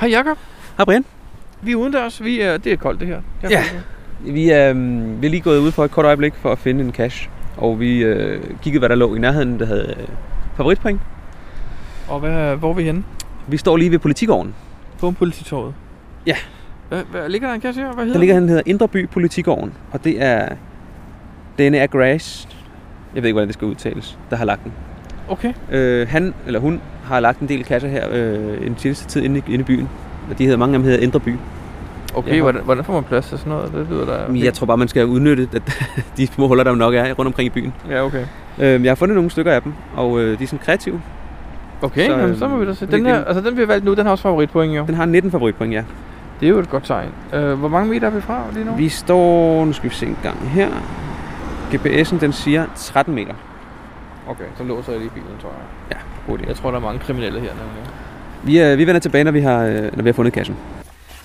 Hej Jakob. Hej Brian. Vi er udendørs. Vi er, det er koldt det her. Jeg Ja. Vi er, øh, vi er lige gået ud for et kort øjeblik for at finde en cash. Og vi øh, kiggede, hvad der lå i nærheden, der havde øh, favoritpoint. Og hvad, hvor er vi henne? Vi står lige ved politigården. På polititorvet. Ja. Hvad, hvad ligger der en kasse her? Hvad hedder Der ligger den? han hedder Indreby Politigården. Og det er denne er Grass. Jeg ved ikke, hvordan det skal udtales. Der har lagt den. Okay. Øh, han eller hun har lagt en del kasser her øh, den sidste tid inde i, inde i byen. Og de hedder, mange af dem hedder Indreby. Okay, Ja. hvordan, hvordan får man plads til sådan noget? Det lyder da... Men Jeg tror bare, man skal udnytte at de små huller, der nok er rundt omkring i byen. Ja, okay. Øh, jeg har fundet nogle stykker af dem, og øh, de er sådan kreative. Okay, Så, jamen, så må vi da se. Den, her, altså, den vi har valgt nu, den har også favoritpoint jo. Den har 19 favoritpoint, ja. Det er jo et godt tegn. Uh, hvor mange meter er vi fra lige nu? Vi står, nu skal vi se en gang her. GPS'en den siger 13 meter. Okay, så låser jeg lige bilen, tror jeg. Ja, god idé. Jeg tror, der er mange kriminelle her. Nemlig. Vi, øh, vi vender tilbage, når vi har, øh, når vi har fundet kassen.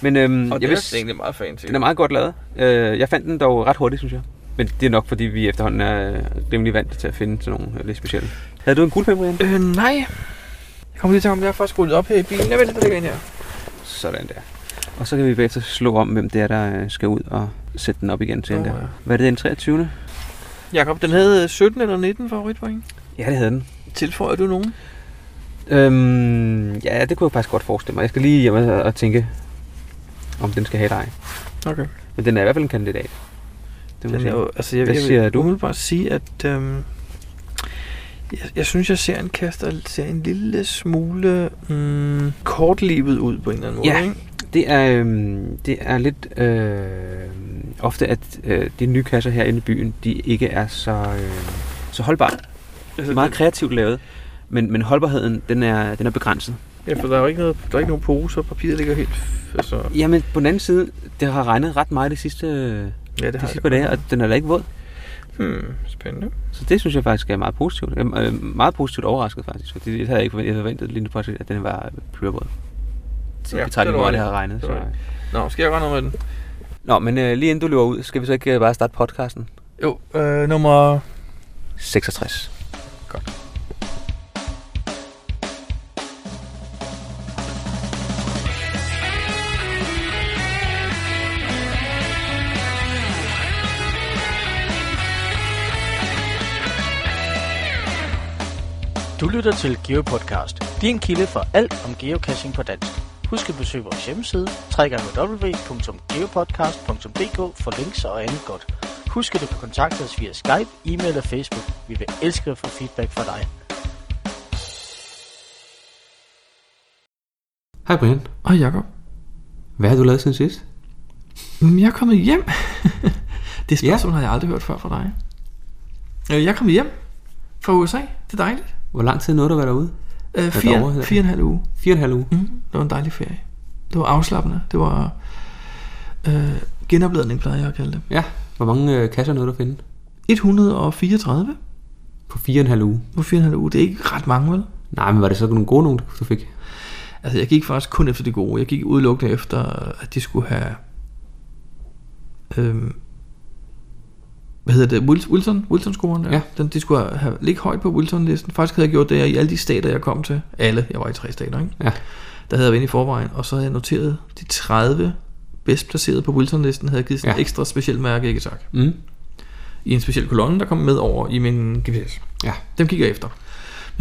Men øhm, Og jeg det vidste, er egentlig meget fancy. den er meget godt lavet. Øh, jeg fandt den dog ret hurtigt, synes jeg. Men det er nok, fordi vi efterhånden er rimelig vant til at finde sådan nogle øh, lidt specielle. Havde du en kuglepen, Brian? Øh, nej. Jeg kommer lige til, om jeg får skruet op her i bilen. Jeg venter, der ligger en her. Sådan der. Og så kan vi bagefter slå om, hvem det er, der øh, skal ud og sætte den op igen til oh, der. ja. Hvad er det, den 23. Jakob, den havde 17 eller 19 favoritpoint. Ja, det havde den. Tilføjer du nogen? Øhm, ja, det kunne jeg faktisk godt forestille mig. Jeg skal lige hjem og og tænke, om den skal have dig. Okay. Men den er i hvert fald en kandidat. Det Den jeg er jo, altså, jeg, Hvad jeg, siger vil du? umiddelbart sige, at øhm, jeg, jeg synes, jeg ser en kast, der ser en lille smule mm, kortlivet ud på en eller anden måde. Ja. Ikke? Det er, øhm, det er lidt øh, ofte, at øh, de nye kasser her inde i byen, de ikke er så, øh, så holdbare. Altså, er meget kreativt lavet, men, men holdbarheden, den er, den er begrænset. Ja, for der er jo ikke, noget, der er ikke nogen pose, og papiret ligger helt... Altså, Jamen, på den anden side, det har regnet ret meget de sidste, ja, det de sidste det. par dage, og den er da ikke våd. Hmm, spændende. Så det synes jeg faktisk er meget positivt. Jeg er øh, meget positivt overrasket faktisk, fordi det havde jeg ikke forventet. Jeg havde forventet lige nu faktisk, at den var purevåd. Så Ja, ja, betragtning, det hvor det har regnet. Det Så. Nå, skal jeg gøre noget med den? Nå, men øh, lige inden du løber ud, skal vi så ikke øh, bare starte podcasten? Jo, øh, nummer... 66. Du lytter til GeoPodcast, din kilde for alt om geocaching på dansk. Husk at besøge vores hjemmeside, www.geopodcast.dk for links og andet godt. Husk at du kan kontakte os via Skype, e-mail og Facebook. Vi vil elske at få feedback fra dig. Hej Brian. Hej Jakob. Hvad har du lavet siden sidst? Mm, Jeg er kommet hjem. det spørgsmål ja. har jeg aldrig hørt før fra dig. Øh, Jeg er kommet hjem fra USA. Det er dejligt. Hvor lang tid nåede du at være derude? Øh, derovre fire, hedder fire og en halv uge. Fire og en halv uge. Mm, det var en dejlig ferie. Det var afslappende. Det var øh, genopladning, plejer jeg at kalde det. Ja. Hvor mange øh, kasser nåede du at finde? 134 På fire og en halv uge. på fire og en halv uge. Det er ikke ret mange, vel? Nej, men var det så nogle gode nogen, du fik? Altså, jeg gik faktisk kun efter det gode. Jeg gik udelukkende efter, at de skulle have... Øhm, hvad hedder det? Wil- Wilson? Wilson-scoren der. Ja. Den, de skulle have ligge højt på Wilson-listen. Faktisk havde jeg gjort det i alle de stater, jeg kom til. Alle. Jeg var i tre stater, ikke? Ja. Der havde jeg været i forvejen. Og så havde jeg noteret de 30 bedst placerede på Wilson-listen. Havde givet sådan Ja. ekstra specielt mærke, ikke tak? Mm. I en speciel kolonne, der kom med over i min GPS. Ja. Dem kigger jeg efter.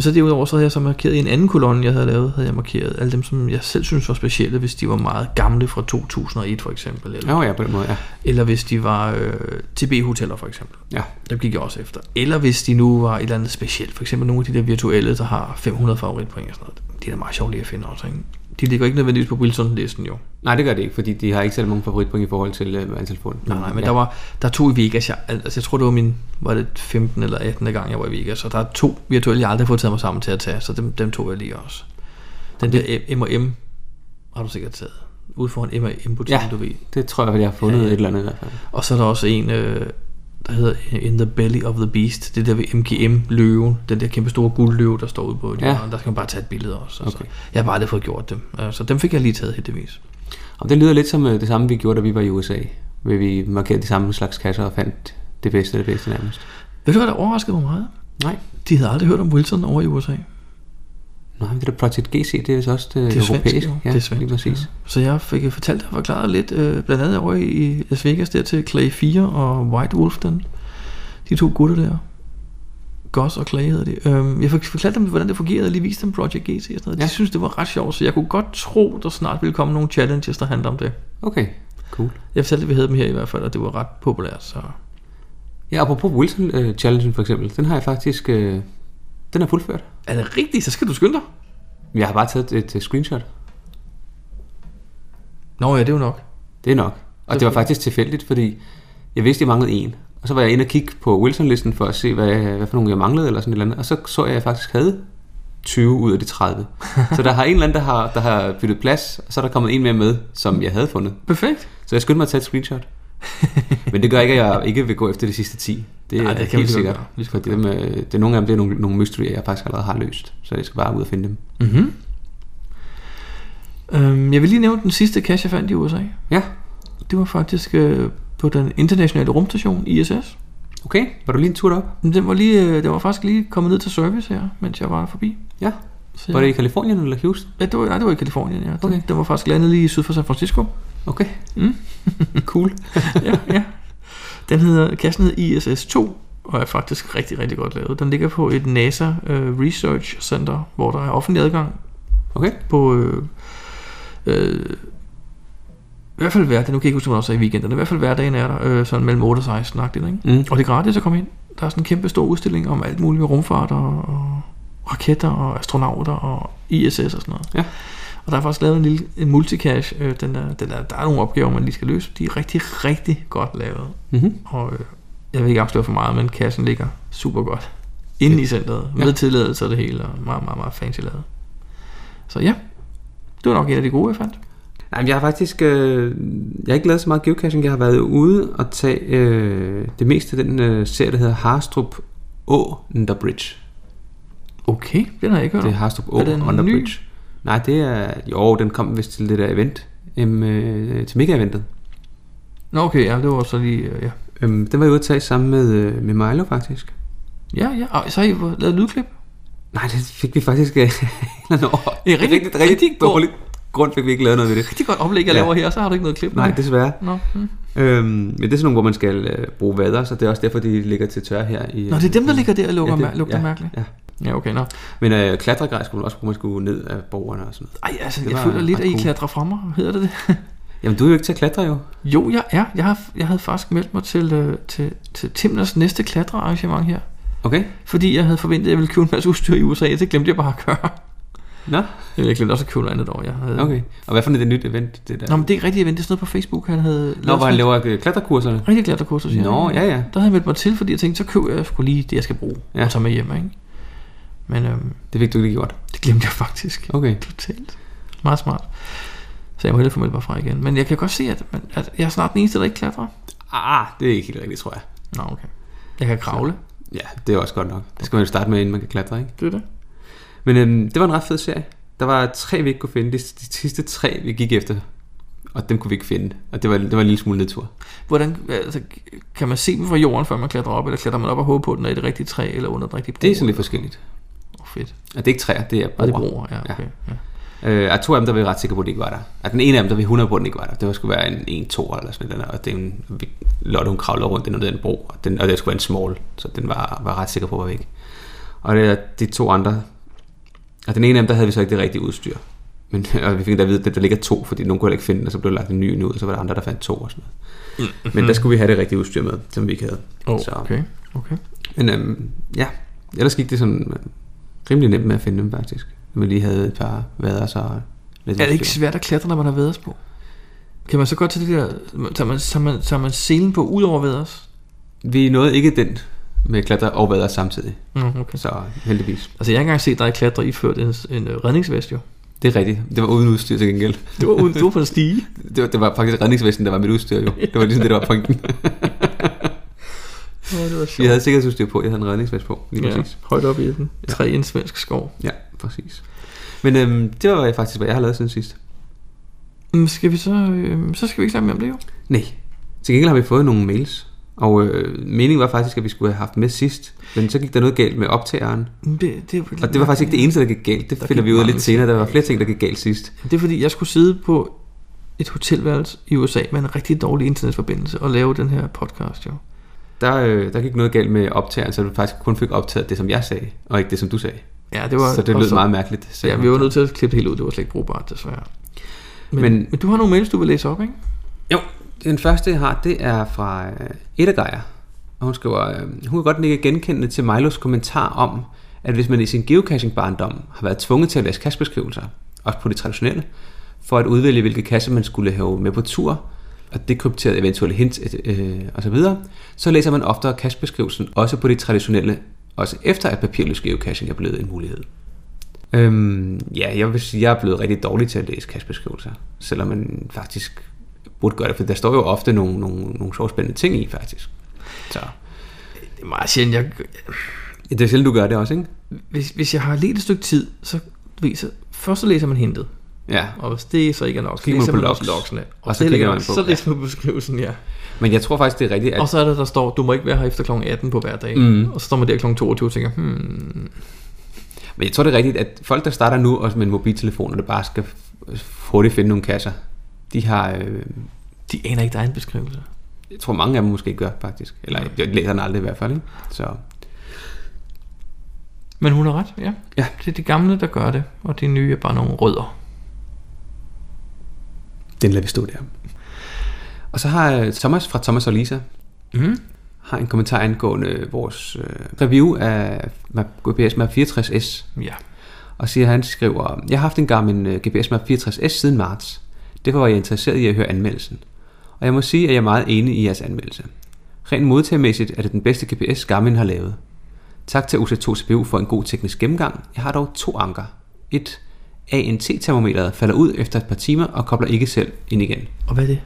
Men så derudover, så havde jeg så markeret i en anden kolonne, jeg havde lavet, havde jeg markeret alle dem, som jeg selv synes var specielle, hvis de var meget gamle fra 2001 for eksempel, eller, Ja, ja, på den måde, ja. eller hvis de var øh, TB-hoteller for eksempel. Ja. Dem gik jeg også efter. Eller hvis de nu var et eller andet specielt, for eksempel nogle af de der virtuelle, der har 500 favoritpoint og sådan noget. Det er da meget sjovt lige at finde også, ikke? De ligger ikke nødvendigvis på Wilson-listen jo. Nej, det gør det ikke, fordi de har ikke selv mange favoritpoint i forhold til øh, antal fund. Nej, nej, men ja. der var der er to i Vegas. Jeg, altså, jeg tror, det var min var det 15 eller 18. gang, jeg var i Vegas. Og der er to virtuelle, jeg aldrig har fået taget mig sammen til at tage. Så dem, dem tog jeg lige også. Den der M&M har du sikkert taget. Ude foran M&M-butikken, Ja. du ved. Det tror jeg, jeg har fundet ja. et eller andet i hvert fald. Og så er der også en, øh, der hedder In the Belly of the Beast. Det der ved MGM-løven. Den der kæmpe store guldløve, der står ude på Ja. Der skal man bare tage et billede også. Okay. Jeg har bare aldrig fået gjort dem. Øh, Så dem fik jeg lige taget heldigvis. Og det lyder lidt som øh, det samme, vi gjorde, da vi var i USA. Hvor vi markerede de samme slags kasser og fandt det bedste af det bedste nærmest. Ved du, hvad der overraskede mig meget? Nej. De havde aldrig hørt om Wilson over i USA. Nej, men det der Project GC, det er så også det, Det er europæiske. svensk. Ja, det er svensk. lige præcis. Ja. Så jeg fik fortalt og forklaret lidt, øh, blandt andet over i Las Vegas der til Clay 4 og White Wolf, den, de to gutter der. Gus og Clay hedder de. Øhm, jeg fik fortalt dem, hvordan det fungerede, og lige viste dem Project GC og sådan noget. De Ja. synes, det var ret sjovt, så jeg kunne godt tro, der snart ville komme nogle challenges, der handler om det. Okay, cool. Jeg fortalte, at vi havde dem her i hvert fald, og det var ret populært, så... Ja, apropos Wilson uh, Challengen for eksempel, den har jeg faktisk, uh, den er fuldført. Er det rigtigt? Så skal du skynde dig. Jeg har bare taget et, et screenshot. Nå ja, det er jo nok. Det er nok. Og det var faktisk tilfældigt, fordi jeg vidste, jeg manglede en. Og så var jeg inde og kigge på Wilson-listen for at se, hvad, hvad for nogle jeg manglede, eller sådan et eller andet. Og så så jeg, at jeg faktisk havde 20 ud af de 30. så der har en eller anden, der har, der har byttet plads, og så er der kommet en mere med, som jeg havde fundet. Perfekt. Så jeg skyndte mig at tage et screenshot. Men det gør ikke, at jeg ikke vil gå efter de sidste 10. Det er Nej, det kan vi helt godt sikkert. gøre. Vi skal det, med, det er nogle af dem, det er nogle, nogle mysterier, jeg faktisk allerede har løst. Så jeg skal bare ud og finde dem. Mm-hmm. Øhm, jeg vil lige nævne den sidste cache, jeg fandt i USA. Ja, Det var faktisk øh, på den internationale rumstation, ISS. okay. Var du lige en tur op? Men Den var, lige, øh, den var faktisk lige kommet ned til service her, mens jeg var forbi. Ja. Så Var det i Kalifornien eller Houston? ja, det var, nej, det var i Kalifornien, ja. Den, Okay. den var faktisk landet lige syd for San Francisco. Okay. Mm. cool. ja, ja. Den hedder, kassen hedder ISS-2, og er faktisk rigtig, rigtig godt lavet. Den ligger på et NASA øh, Research Center, hvor der er offentlig adgang Okay. på... Øh, øh, i hvert fald hverdagen, nu kan jeg ikke huske, også er i weekenden, i hvert fald hverdagen er der øh, sådan mellem 8 og 16 agtigt, ikke? Mm. Og det er gratis at komme ind. Der er sådan en kæmpe stor udstilling om alt muligt med rumfart og, og raketter og astronauter og ISS og sådan noget. Ja. Og der er faktisk lavet en lille en multicache. Øh, den der, den der, der er nogle opgaver, man lige skal løse. De er rigtig, rigtig godt lavet. Mm-hmm. Og øh, jeg vil ikke afsløre for meget, men kassen ligger super godt. Inde i centret. Med Ja. tilladelse og det hele. Og meget, meget, meget fancy lavet. Så ja, det var nok en af de gode, jeg fandt. Nej, jeg har faktisk... Øh, jeg har ikke lavet så meget geocaching. Jeg har været ude og tage øh, det meste af den øh, serie, der hedder Harstrup Å Under Bridge. Okay, den har jeg ikke hørt Det er. Harstrup Å Er Under ny? Bridge. Nej, det er... Jo, den kom vist til det der event. Øhm, øh, til mega-eventet. Nå okay, ja, det var så lige... Øh, ja. Øhm, den var jeg ude at tage sammen med, øh, med Milo, faktisk. ja, ja. Og så har I lavet lydklip? Nej, det fik vi faktisk øh, eller. Det er rigtig- rigtig, rigtig rigtig dårligt grund fik vi ikke lavet noget ved det. Rigtig godt oplæg, jeg Ja. laver her, så har du ikke noget klip. Nej, desværre. Nå, mm. Øhm, men det er sådan nogle, hvor man skal øh, bruge vader, så det er også derfor, de ligger til tør her. I, Nå, det er dem, der ligger der og lukker Ja, det- lugter ja, mærkeligt. ja. Ja, okay, nå. Men øh, klatregrej skulle man også bruge, man skulle ned af borgerne og sådan noget. Ej, altså, Det jeg var føler lidt, at I cool. klatrer fra mig. Hedder det det? Jamen, du er jo ikke til at klatre jo. jo, jeg er. Jeg, har, jeg havde faktisk meldt mig til, øh, til, til Timners næste klatrearrangement her. Okay. Fordi jeg havde forventet, at jeg ville købe en masse udstyr i USA. Det glemte jeg bare at gøre. Nå, Jeg glemte også at købe noget andet år. Jeg havde... okay. Og hvad for et nyt event, det der? Nå, men det er ikke rigtigt event. Det er sådan noget på Facebook, han havde Nå, hvor han laver øh, klatrekurserne. et Rigtig klatrekursus, siger Nå, ja, ja. Der havde jeg meldt mig til, fordi jeg tænkte, så køber jeg sgu lige det, jeg skal bruge. Ja. Og tage med hjem, ikke? Men øhm, Det fik du ikke gjort. det glemte jeg faktisk. Okay. Totalt. Meget smart. Så jeg må hellere få meldt mig fra igen. Men jeg kan godt se, at, at jeg er snart den eneste, der ikke klatrer. Ah, det er ikke helt rigtigt, tror jeg. Nå, okay. Jeg kan kravle. Ja, det er også godt nok. Det skal man jo starte med, inden man kan klatre, ikke? Det er det. Men øhm, det var en ret fed serie. Der var tre, vi ikke kunne finde. De, de sidste tre, vi gik efter. Og dem kunne vi ikke finde. Og det var, det var en lille smule nedtur. Hvordan, altså, kan man se dem fra jorden, før man klatrer op, eller klatrer man op og håber på, at den er i det rigtige træ, eller under den rigtige bro? Det er sådan lidt forskelligt. Oh, fedt. Og det er ikke træer, det er Og det broer. bruger, ja, okay. Ja. Øh, og to af dem, der var vi ret sikre på, at de ikke var der. Og den ene af dem, der vi 100 på, at den ikke var der. Det var skulle være en 1 2 eller sådan noget. Og den, vi, Lotte, hun kravlede rundt den den bro. Og, den, og det skulle være en small, så den var, var ret sikker på, at var væk. Og det, de to andre, og den ene af dem, der havde vi så ikke det rigtige udstyr. Men og vi fik da at vide, at der ligger to, fordi nogen kunne heller ikke finde den, og så blev der lagt en ny en ud, og så var der andre, der fandt to og sådan noget. Men der skulle vi have det rigtige udstyr med, som vi ikke havde. Oh, Så- okay. okay. Men øhm, ja, ellers gik det sådan rimelig nemt med at finde dem faktisk. Når vi lige havde et par vader, så lidt Er det ikke svært at klatre, når man har væders på? Kan man så godt til det der, tager man, tager man, tager man selen på ud over væders? Vi nåede ikke den med klatre og vader samtidig, Mm, okay. så heldigvis. Altså jeg har engang set dig klatre iført en, en øh, redningsvest jo. Det er rigtigt. Det var uden udstyr til gengæld. Det var uden, du var på en stige. Det var, det var faktisk redningsvesten, der var mit udstyr jo. Det var ligesom det, der var pointen. Oh, det var sjovt. havde sikkerhedsudstyr på, jeg havde en redningsvest på. Lige ja, præcis. højt op i den. Ja. Træ i en svensk skov. Ja, præcis. Men øhm, det var faktisk, hvad jeg har lavet siden sidst. Mm, Skal vi så, øh, så skal vi ikke snakke mere om det jo. Nej. Til gengæld har vi fået nogle mails. Og øh, meningen var faktisk, at vi skulle have haft med sidst, men så gik der noget galt med optageren. Det, det, Og det var faktisk ikke det eneste, der gik galt. Det Der finder vi ud af lidt senere. Der var flere ting, der gik galt sidst. Det er fordi, jeg skulle sidde på et hotelværelse i USA med en rigtig dårlig internetforbindelse og lave den her podcast, jo. Der, øh, der gik noget galt med optageren, så du faktisk kun fik optaget det, som jeg sagde, og ikke det, som du sagde. Ja, det var, Så det lød meget mærkeligt. Så Ja, vi var nødt til at klippe det helt ud. Det var slet ikke brugbart, desværre. Men, Men- men, du har nogle mails, du vil læse op, ikke? Jo, den første, jeg har, det er fra øh, Eddergeier. Og hun skriver, øh, hun kan godt ikke genkende til Milos kommentar om, at hvis man i sin geocaching-barndom har været tvunget til at læse kastbeskrivelser, også på de traditionelle, for at udvælge, hvilke kasser man skulle have med på tur, og dekrypteret eventuelle hint øh, og så videre, så læser man oftere kastbeskrivelsen også på de traditionelle, også efter at papirløs geocaching er blevet en mulighed. Øhm, ja, jeg vil sige, jeg er blevet rigtig dårlig til at læse kastbeskrivelser, selvom man faktisk burde gøre det, for der står jo ofte nogle, nogle, nogle sjovt spændende ting i, faktisk. Så Det er meget sjældent. Jeg, det er sjældent, du gør det også, ikke? hvis, hvis jeg har let et stykke tid, så viser... Først så læser man hintet. Ja, Og hvis det så ikke er nok, så Kigger man på logs. logsene. Og, Og så det kigger ikke man på- så læser man beskrivelsen, ja. men jeg tror faktisk, det er rigtigt, at Og så er der, der står, du må ikke være her efter kl. 18 på hver dag. Mm. Og så står man der kl. 22 og tænker, hmm, Men jeg tror, det er rigtigt, at folk, der starter nu også med en mobiltelefon, og der bare skal hurtigt finde nogle kasser, de har, øh, de aner ikke, der er en beskrivelse. jeg tror mange af dem måske gør, faktisk. Eller jeg læser den aldrig i hvert fald, ikke? Så Men hun har ret, ja. Ja. Det er de gamle, der gør det, og de nye er bare nogle rødder. Den lader vi stå der. Og så har øh, Thomas fra Thomas og Lisa, Mm. har en kommentar angående vores øh, review af GPS Map 64S, Ja. og siger, han skriver, jeg har haft en Garmin øh, GPS Map 64S siden marts. Derfor var jeg interesseret i at høre anmeldelsen. Og jeg må sige, at jeg er meget enig i jeres anmeldelse. Rent modtagermæssigt er det den bedste GPS Garmin har lavet. Tak til OC2 CPU for en god teknisk gennemgang. Jeg har dog to anker. Et ANT-termometeret falder ud efter et par timer og kobler ikke selv ind igen. Og hvad er det?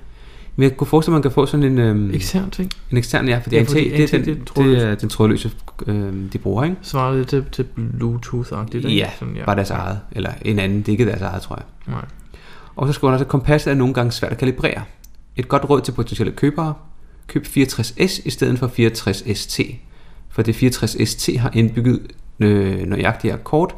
Men jeg kunne forestille mig, at man kan få sådan en, øhm, Ekstern ting? en ekstern, ja, fordi Ja, ANT, fordi det, er den, det er det, trådløse. er den trådløse, øhm, de bruger, ikke? Svarer det til, til Bluetooth-agtigt, ikke? Ja, bare deres eget, eller en anden, det er ikke deres eget, tror jeg. Nej. Og så skriver han også, at kompasset er nogle gange svært at kalibrere. Et godt råd til potentielle købere. Køb 64S i stedet for 64ST. For det 64ST har indbygget øh, nøjagtigere kort,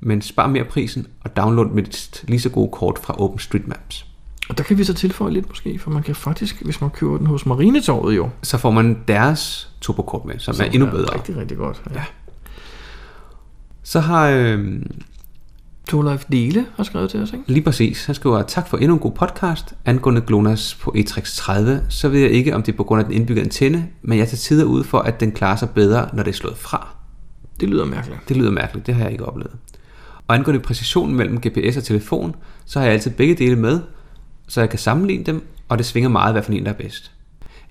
men spar mere prisen og download mindst lige så gode kort fra OpenStreetMaps. Og der kan vi så tilføje lidt måske, for man kan faktisk, hvis man køber den hos Marinetorvet jo, Så får man deres turbokort med, som, som er endnu bedre. Rigtig, rigtig godt. Ja. Ja. Så har øh, Torleif Dele har skrevet til os, ikke? Lige præcis. Han skriver, tak for endnu en god podcast. Angående GLONASS på E-Trix 30, så ved jeg ikke, om det er på grund af den indbyggede antenne, men jeg tager tider ud for, at den klarer sig bedre, når det er slået fra. Det lyder mærkeligt. Det lyder mærkeligt, det har jeg ikke oplevet. Og angående præcisionen mellem GPS og telefon, så har jeg altid begge dele med, så jeg kan sammenligne dem, og det svinger meget, hvad for en der er bedst.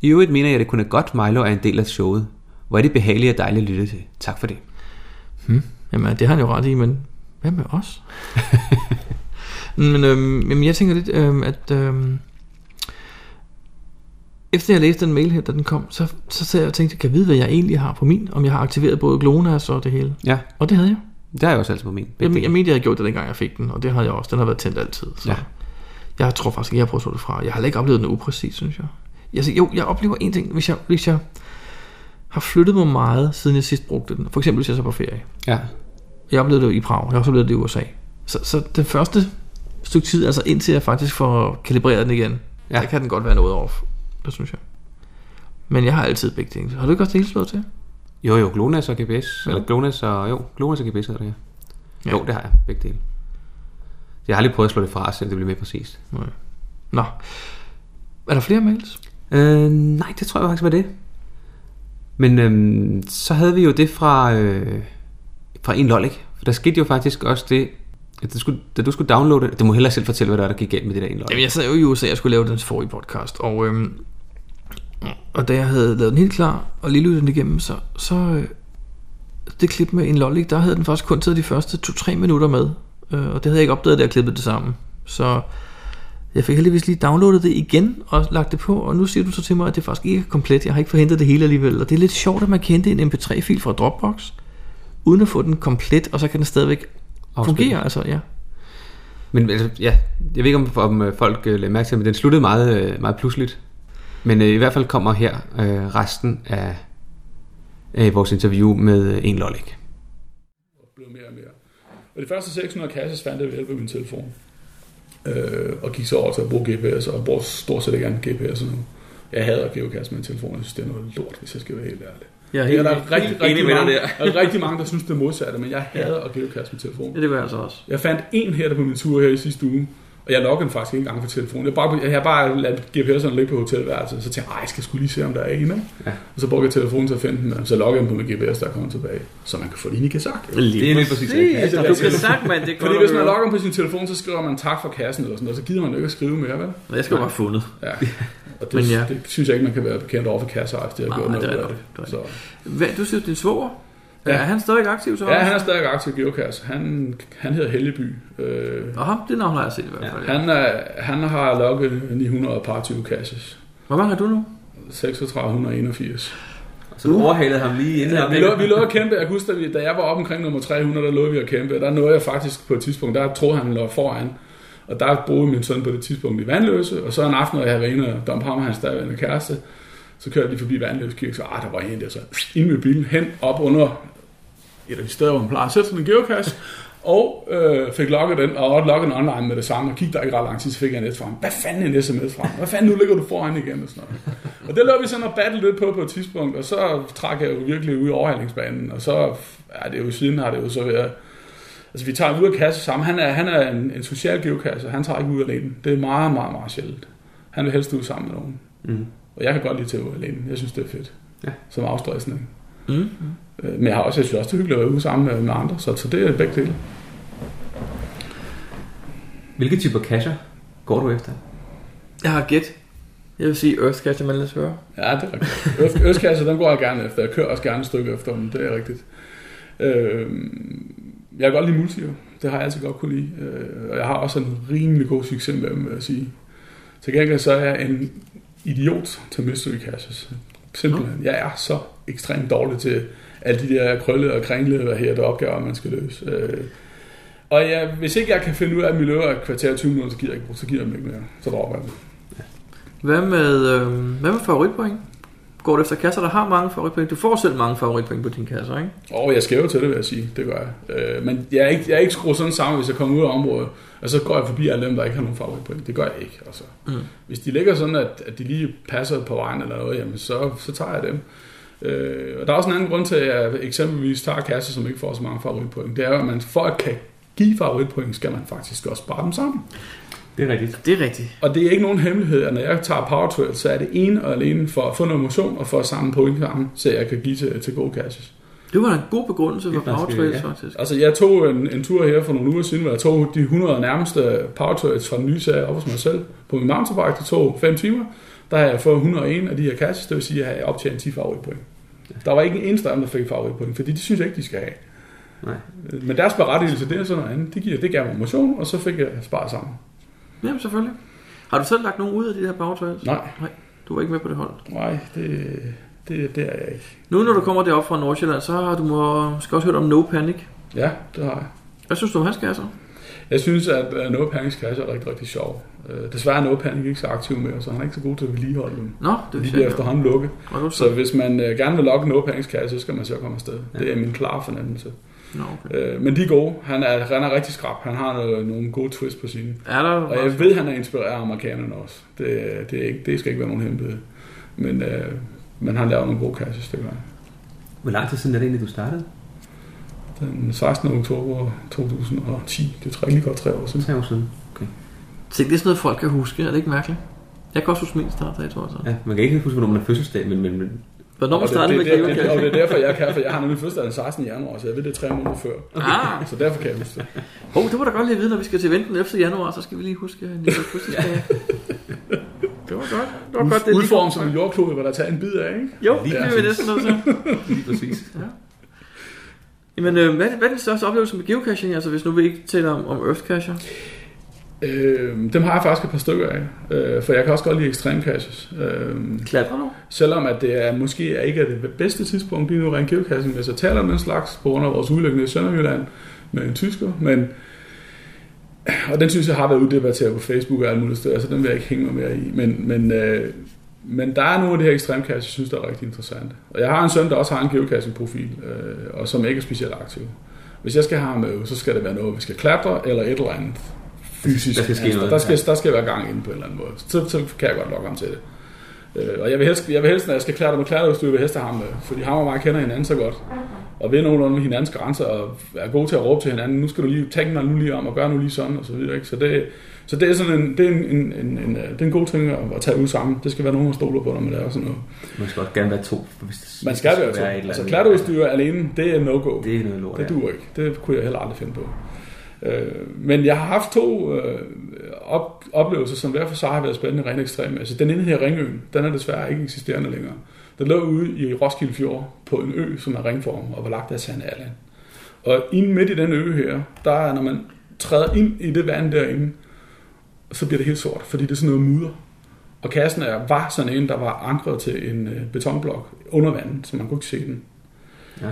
I øvrigt mener jeg, at det kun er godt, Milo er en del af showet. Hvor er det behageligt og dejligt at lytte til. Tak for det. Hmm. Jamen, det har han jo ret i, men hvad med os? men, øhm, men jeg tænker lidt, øhm, at øhm, efter jeg læste den mail her, da den kom, så, så sad jeg og tænkte, kan jeg vide, hvad jeg egentlig har på min? Om jeg har aktiveret både GLONASS og det hele. Ja, Og det havde jeg. Det har jeg også altid på min. Jeg, jeg mente, jeg havde gjort det, dengang jeg fik den, og det havde jeg også. Den har været tændt altid. Så. Ja. Jeg tror faktisk ikke, jeg har prøvet at slå det fra. Jeg har heller ikke oplevet den upræcis, synes jeg. Altså, jo, jeg oplever en ting, hvis jeg, hvis jeg har flyttet mig meget, siden jeg sidst brugte den. For eksempel, hvis jeg så på ferie. Ja, Jeg oplevede det i Prag, jeg har også oplevet det i USA. Så, så det første stykke tid, altså indtil jeg faktisk får kalibreret den igen, ja. der kan den godt være noget off. Det synes jeg. Men jeg har altid begge ting. Har du ikke også det hele slået til? Jo, jo, GLONASS og GPS. Ja. Eller GLONASS og, jo, GLONASS og GPS hedder det, ja. Jo, det har jeg, begge dele. Jeg har aldrig prøvet at slå det fra, så det bliver mere præcist. Nej. Nå. Er der flere mails? Øh, nej, det tror jeg faktisk var det. Men øhm, så havde vi jo det fra, øh, fra en lolik. For der skete jo faktisk også det, at du skulle, da du skulle downloade det, du må hellere selv fortælle, hvad der, er, der gik galt med det der en lolik. Jamen, jeg sad jo i USA, jeg skulle lave den forrige podcast, og, øhm, og da jeg havde lavet den helt klar, og lige lyttet den igennem, så, så øh, det klip med en lollik, der havde den faktisk kun taget de første 2-3 minutter med, øh, og det havde jeg ikke opdaget, da jeg klippede det sammen. Så jeg fik heldigvis lige downloadet det igen og lagt det på, og nu siger du så til mig, at det faktisk ikke er komplet. Jeg har ikke forhentet det hele alligevel, og det er lidt sjovt, at man kan hente en mp3-fil fra Dropbox, uden at få den komplet, og så kan den stadigvæk Afspille. fungere. Altså, ja. Men altså, ja, jeg ved ikke, om, om øh, folk øh, lagde mærke til, men den sluttede meget, øh, meget pludseligt. Men øh, i hvert fald kommer her øh, resten af, af vores interview med øh, en lollik. blev mere og mere. Og de første 600 kasser fandt jeg ved hjælp af min telefon. Øh, og gik så over til at bruge GPS, og bruger stort set ikke andet GPS nu. Jeg hader geocache med en telefon, jeg synes, det er noget lort, hvis jeg skal være helt ærlig. Jeg er Ja, helt, der er rigtig, helt rigtig, enig med dig mange, der. er rigtig mange, der synes, det er modsatte, men jeg hader at geocache med telefon. Ja, det gør jeg altså også. Jeg fandt en her der på min tur her i sidste uge, og jeg loggede den faktisk ikke engang på telefonen. Jeg, bare, jeg har bare ladet GPS'erne ligge på hotelværelset, så tænkte jeg, "Ej, jeg skal skulle lige se, om der er en. Ja. Og så brugte jeg telefonen til at finde den, og så loggede jeg på min GPS, der kommer tilbage, så man kan få det ind i Kazak. Det er lige præcis, ja. Altså, Du det er altså- sagt, mand. Det Fordi hvis man logger på sin telefon, så skriver man tak for kassen eller sådan noget, så gider man jo ikke at skrive mere, vel? Jeg skal bare fundet. Ja. Og det, Men ja. det, synes jeg ikke, man kan være bekendt over for kasser, det har gjort det er noget af det er Så. Hvad, du siger, din svoger? Ja. Er han stadig aktiv så Ja, han er stadig aktiv i Geocache. Han, han hedder Helgeby. Øh, Og ham, det navn har jeg set i hvert fald. Ja. han, er, han har logget 900 par 20 caches. Hvor mange har du nu? 3681. Så du overhalede ham lige inden. Ja, vi, lå, vi lå at kæmpe. Jeg kan huske, da, jeg var oppe omkring nummer 300, der lå vi at kæmpe. Der nåede jeg faktisk på et tidspunkt, der troede han lå foran. Og der boede min søn på det tidspunkt i Vandløse. Og så en aften, når jeg havde været inde og dumpe ham og hans daværende kæreste, så kørte de forbi Vandløse Kirke. Så ah, der var en der så ind med bilen hen op under et af de steder, hvor man plejer at sætte sådan en geokasse, Og øh, fik logget den, og logget den online med det samme, og kiggede der ikke ret lang tid, så fik jeg en et fra ham. Hvad fanden en sms fra ham? Hvad fanden, nu ligger du foran igen? Og, sådan noget. og det lå vi sådan og battle lidt på på et tidspunkt, og så trak jeg jo virkelig ud i overhandlingsbanen, og så, ja, det er jo siden har det jo så været, altså vi tager ud af kasse sammen, han er, han er en, en social geokasse, han tager ikke ud alene, det er meget, meget, meget sjældent. Han vil helst ud sammen med nogen. Mm. Og jeg kan godt lide til at være alene, jeg synes det er fedt, Ja. som afstressning. Mm. Øh, Men jeg har også, jeg synes også, det er hyggeligt at være ude sammen med, med andre, så, så det er begge dele. Hvilke typer cacher går du efter? Jeg har gæt. Jeg vil sige Earth Cache, man lad os høre. Ja, det er rigtigt. Øst, Østkasse, den går jeg gerne efter. Jeg kører også gerne et stykke efter dem, det er rigtigt. Øh, jeg kan godt lide multier. Det har jeg altid godt kunne lide. Øh, og jeg har også en rimelig god succes med dem, vil jeg sige. Til gengæld så er jeg en idiot til mystery caches. Simpelthen. Jeg er så ekstremt dårlig til alle de der krølle og kringle hvad her, der opgaver, man skal løse. Øh, og ja, hvis ikke jeg kan finde ud af, at min løber er et kvarter 20 minutter, så gider jeg ikke, så giver jeg dem ikke mere. Så dropper jeg dem. Hvad med, øh, hvad med favoritpoint? Går du efter kasser, der har mange favoritpoint? Du får selv mange favoritpoint på dine kasser, ikke? Og jeg skal jo til det, vil jeg sige. Det gør jeg. Øh, men jeg er, ikke, jeg er ikke skruet sådan sammen, hvis jeg kommer ud af området, og så går jeg forbi alle dem, der ikke har nogen favoritpoint. Det gør jeg ikke. Altså. Mm. Hvis de ligger sådan, at, at de lige passer på vejen eller noget, jamen så, så tager jeg dem. Øh, og der er også en anden grund til, at jeg eksempelvis tager kasser, som ikke får så mange favoritpoint. Det er jo, at man for at kan give favoritpoint, skal man faktisk også spare dem sammen. Det er rigtigt. Det er rigtigt. Og det er ikke nogen hemmelighed, at når jeg tager Power Trail, så er det ene og alene for at få noget motion og for at samle point sammen, så jeg kan give til, til gode caches. Det var en god begrundelse for er Power Trails, ja. faktisk. Altså, jeg tog en, en tur her for nogle uger siden, hvor jeg tog de 100 nærmeste Power Trails fra den nye serie op hos mig selv på min mountainbike. Det tog 5 timer. Der har jeg fået 101 af de her caches, det vil sige, at jeg har optjent 10 favoritpoint. Der var ikke en eneste af dem, der fik favoritpoint, fordi de synes jeg ikke, de skal have. Nej. Men deres berettigelse, det er sådan noget andet. Det, giver, det gav mig motion, og så fik jeg sparet sammen. Jamen, selvfølgelig. Har du selv lagt nogen ud af de her Power Trails? Nej, Du var ikke med på det hold. nej, det, det, det er jeg ikke. Nu når du kommer derop fra Nordsjælland, så har du måske også hørt om No Panic. Ja, det har jeg. Hvad synes du om hans kasser? Jeg synes, at uh, No Panics kasse er rigtig, rigtig sjov. Uh, desværre er No Panic ikke så aktiv mere, så han er ikke så god til at vedligeholde dem. Nå, det De vil sige. efterhånden du Så hvis man uh, gerne vil logge No Panics kasse, så skal man så komme afsted. Ja. Det er min klare fornemmelse. Nå, okay. Uh, men de er gode. Han er, han er rigtig skrab. Han har noget, nogle gode twist på sine. Er der... Og jeg ved, at han er inspireret af amerikanerne også. Det, det, er ikke, det skal ikke være nogen hemmelighed. Men, uh, men han laver nogle gode kasses, det gør han. Hvor lang tid siden er det egentlig, du startede? Den 16. oktober 2010, det er tre, lige godt tre år siden. Tre år siden. Tænk, det er sådan noget, folk kan huske. Er det ikke mærkeligt? Jeg kan også huske min startdato, altså. Ja, man kan ikke huske, hvornår man er fødselsdag, men, men, men Hvornår man Og det, startede det, med det, det, geocache? og det er derfor, jeg kan, for jeg har nemlig fødselsdag den 16. januar, så jeg ved det tre måneder før. Ah, Så derfor kan jeg huske det. oh, det var da godt lige at vide, når vi skal til eventen efter januar, så skal vi lige huske en lille fødselsdag. Det var godt. Det var godt, det kom som en jordklode, hvor der tager en bid af, ikke? Jo, Lige det er vi næsten nødt til. lige præcis. Jamen, øh, hvad, er, hvad er din største oplevelse med geocaching? Altså, hvis nu vi ikke taler om, om Earth Cacher. Øh, dem har jeg faktisk et par stykker af, øh, for jeg kan også godt lide extreme caches. Øh, Klatrer du? selvom at det er, måske er ikke er det bedste tidspunkt lige nu rent geocaching, hvis jeg taler om den slags, på grund af vores ulykke i Sønderjylland med en tysker, men og den synes jeg har været uddebatteret på Facebook og alle mulige steder, så den vil jeg ikke hænge mig mere i. Men, men øh, Men der er nogle af de her ekstremkasse, jeg synes, der er rigtig interessante. Og jeg har en søn, der også har en geocaching-profil, øh, og som ikke er specielt aktiv. Hvis jeg skal have ham med, så skal det være noget, vi skal klatre, eller et eller andet fysisk. Der skal ske Altså, noget, Der skal, ja. der skal være gang inde på en eller anden måde. Så, så kan jeg godt lokke ham til det. Øh, og jeg vil, helst, jeg vil helst, når jeg skal klatre med klatreudstyr, vil jeg helst have ham med. Fordi ham og mig kender hinanden så godt. Og ved nogenlunde med hinandens grænser, og er gode til at råbe til hinanden. Nu skal du lige tænke dig nu lige om, og gøre nu lige sådan, og så videre. Ikke? Så, det, så det er sådan en, det er en, en, en, en, det er en god ting at, at tage ud sammen. Det skal være nogen, der stoler på, når man laver sådan noget. Man skal godt gerne være to. Hvis det, Man skal hvis være to. eller Altså klatreudstyr alene, det er no-go. Det er noget lort. Det ja. duer ikke. Det kunne jeg heller aldrig finde på. Øh, men jeg har haft to øh, op, oplevelser, som hver for sig har været spændende rent ekstreme. Altså den ene her Ringøen, den er desværre ikke eksisterende længere. Den lå ude i Roskilde Fjord på en ø, som er ringform og var lagt af Sand Alland. Og inde midt i den ø her, der er, når man træder ind i det vand derinde, så bliver det helt sort, fordi det er sådan noget mudder. Og kassen er, var sådan en, der var ankret til en øh, betonblok under vandet, så man kunne ikke se den. Ja.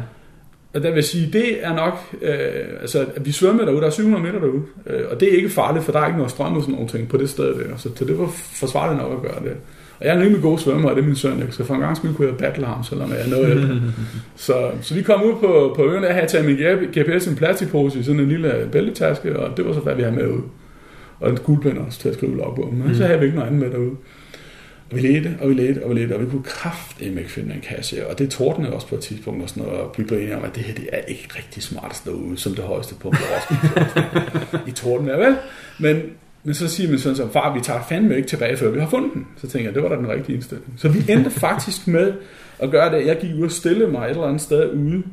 Og der vil sige, det er nok, øh, altså at vi svømmer derude, der er 700 meter derude, øh, og det er ikke farligt, for der er ikke noget strøm og sådan nogle ting på det sted der, så, så det var forsvarligt nok at gøre det. Og jeg er en rimelig god svømmer, og det er min søn, så for en gang skyld kunne jeg battle ham, selvom jeg er noget ældre. så, så vi kom ud på, på øen, og jeg havde taget min GPS i en plastikpose i sådan en lille bæltetaske, og det var så, hvad vi havde med ud. Og en guldpind også til at skrive logbogen, men så havde vi ikke noget andet med derude. Og vi ledte, og vi ledte, og vi ledte, og vi kunne kraftedeme ikke finde en kasse. Og det tordnede også på et tidspunkt og sådan noget, og vi blev enige om, at det her det er ikke rigtig smart at stå ude som det højeste punkt på Roskilde. I torden er vel? Men, men så siger min søn så, far, vi tager fandme ikke tilbage, før vi har fundet den. Så tænker jeg, det var da den rigtige indstilling. Så vi endte faktisk med at gøre det. Jeg gik ud og stille mig et eller andet sted ude,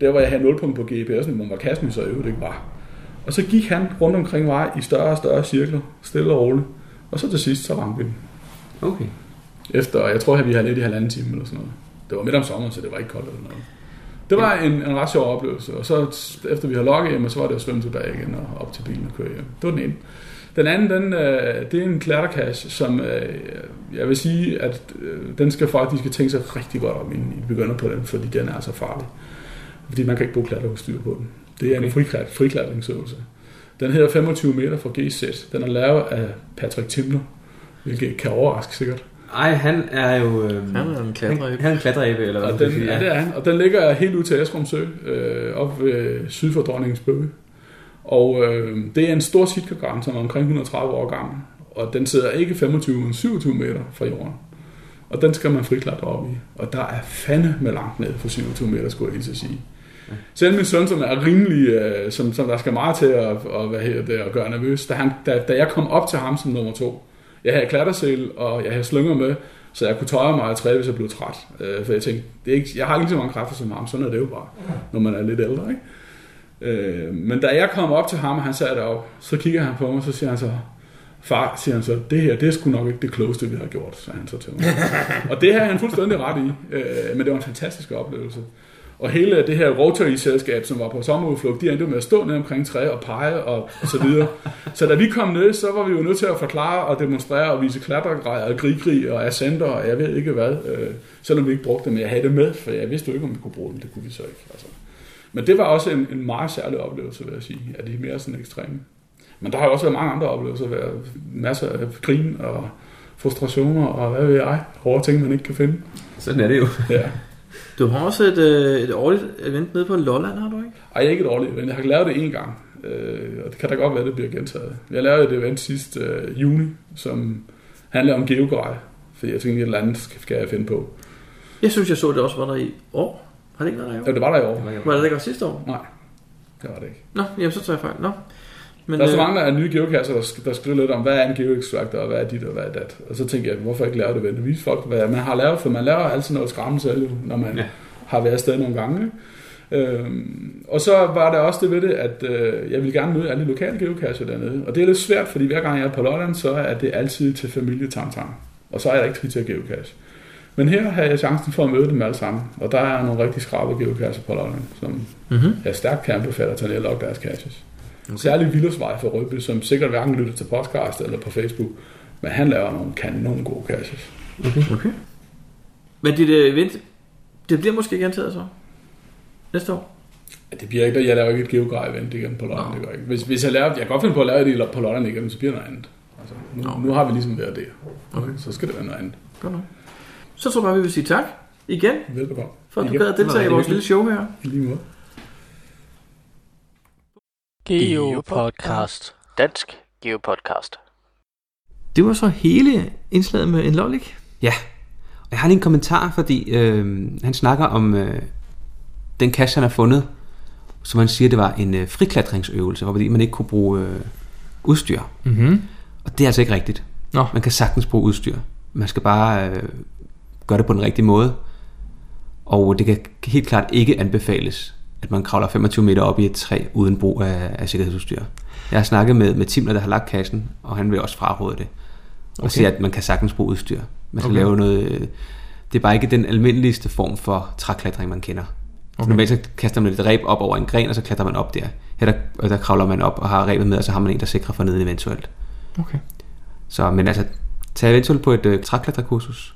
der hvor jeg havde nulpunkt på GPS'en, hvor var kassen så øvrigt ikke var. Og så gik han rundt omkring mig i større og større cirkler, stille og roligt. Og så til sidst, så ramte vi den. Okay. Efter, jeg tror, at vi havde lidt i halvanden time eller sådan noget. Det var midt om sommeren, så det var ikke koldt eller noget. Det var en, en ret sjov oplevelse, og så efter vi havde logget hjem, så var det at svømme tilbage igen og op til bilen og køre hjem. Det var den ene. Den anden, den, øh, det er en klatterkasse, som øh, jeg vil sige, at øh, den skal folk, de skal tænke sig rigtig godt om, inden I begynder på den, fordi den er altså farlig. Fordi man kan ikke bruge klatreudstyr på den. Det er en friklat, friklatringsøvelse. Den hedder 25 meter fra GZ. Den er lavet af Patrick Timler, hvilket kan overraske sikkert. Ej, han er jo... Øh, Han er en klatreæbe. Han er en klatreæbe, eller hvad Og den, kan sige. ja, det er han. Og den ligger helt ud til Esrum Sø, øh, op ved syd for Dronningens Bøge. Og øh, det er en stor sitkagran, som er omkring 130 år gammel. Og den sidder ikke 25, men 27 meter fra jorden. Og den skal man friklatre op i. Og der er fandme med langt ned for 27 meter, skulle jeg lige så sige. Selv min søn, som er rimelig, øh, som, som der skal meget til at, og, hvad hedder det, at gøre nervøs, da, han, da, da jeg kom op til ham som nummer to, jeg havde klattersel, og jeg havde slynger med, så jeg kunne tøje mig og træde, hvis jeg blev træt. Øh, for jeg tænkte, det er ikke, jeg har ikke så mange kræfter som ham, sådan er det jo bare, når man er lidt ældre. Ikke? Øh, men da jeg kom op til ham, og han sad deroppe, så kigger han på mig, så siger han så, far, siger han så, det her, det er sgu nok ikke det klogeste, vi har gjort, sagde han så til mig. og det har han fuldstændig ret i, øh, men det var en fantastisk oplevelse. Og hele det her Rotary-selskab, som var på sommerudflugt, de endte med at stå ned omkring træ og pege og, og så videre. så da vi kom ned, så var vi jo nødt til at forklare og demonstrere og vise klatregrejer og grigri og ascenter og jeg ved ikke hvad. Øh, selvom vi ikke brugte det, men jeg havde det med, for jeg vidste jo ikke, om vi kunne bruge det. Det kunne vi så ikke. Altså. Men det var også en, en meget særlig oplevelse, vil jeg sige, at de er mere sådan ekstreme. Men der har jo også været mange andre oplevelser, været masser af grin og frustrationer og hvad ved jeg, hårde ting, man ikke kan finde. Sådan er det jo. Ja. Du har også et, øh, et årligt event nede på Lolland, har du ikke? Ej, ikke et årligt event. Jeg har lavet det en gang, øh, og det kan da godt være, at det bliver gentaget. Jeg lavede et event sidste øh, juni, som handler om geogrej, fordi jeg tænkte, et eller andet skal, jeg finde på. Jeg synes, jeg så det også var der i år. Har det ikke været der i Ja, år? det var der i år. Var det ikke også sidste år? Nej, det var det ikke. Nå, jamen så tager jeg fejl. Nå. Men, Der er så øh, mange af nye geokasser, der, der skriver lidt om, hvad er en geoextractor, og hvad er dit, og hvad er dat. Og så tænker jeg, hvorfor ikke lave det event? Vise folk, hvad man har lavet, for man laver altid noget skræmmende selv, når man ja. Har været afsted nogle gange. Øhm, og så var der også det ved det, at øh, jeg vil gerne møde alle de lokale geocacher dernede. Og det er lidt svært, fordi hver gang jeg er på Lolland, så er det altid til familie tang tang. Og så er jeg ikke tid til at geocache. Men her har jeg chancen for at møde dem alle sammen. Og der er nogle rigtig skrabe geocacher på Lolland, som mm-hmm. jeg stærkt kan anbefale at tage ned og logge deres caches. Okay. Særligt Villersvej for Rødby, som sikkert hverken lytter til podcast eller på Facebook. Men han laver nogle, kan nogle gode caches. Okay. Men dit event, det bliver måske gentaget så? Næste år? Ja, det bliver ikke, jeg laver ikke et geogrej event igen på Nå. det gør ikke. Hvis, hvis jeg laver, jeg kan godt finde på at lave det på Lolland igen, så bliver det noget andet. Altså, nu, nu har vi ligesom været der. Okay. Så skal det være noget andet. Godt nok. Så tror jeg bare, vi vil sige tak igen, Velbekomme. for at du gad det deltage i vores lille show her. I lige måde. Geopodcast. Dansk Geopodcast. Det var så hele indslaget med en lollik. Ja, og jeg har lige en kommentar, fordi øh, han snakker om øh, den kasse, han har fundet, som han siger, det var en øh, friklatringsøvelse, hvor fordi man ikke kunne bruge øh, udstyr. Mm-hmm. Og det er altså ikke rigtigt. Nå. Man kan sagtens bruge udstyr. Man skal bare øh, gøre det på den rigtige måde. Og det kan helt klart ikke anbefales, at man kravler 25 meter op i et træ uden brug af, af sikkerhedsudstyr. Jeg har snakket med, med Timler, der har lagt kassen, og han vil også fraråde det. Og Okay. siger, at man kan sagtens bruge udstyr. Man skal Okay. lave noget... øh, Det er bare ikke den almindeligste form for træklatring, man kender. Okay. Okay. Normalt så kaster man et reb op over en gren, og så klatrer man op der. Her der, der kravler man op og har rebet med, og så har man en, der sikrer for neden eventuelt. Okay. Så, men altså, tag eventuelt på et øh, træklatrekursus.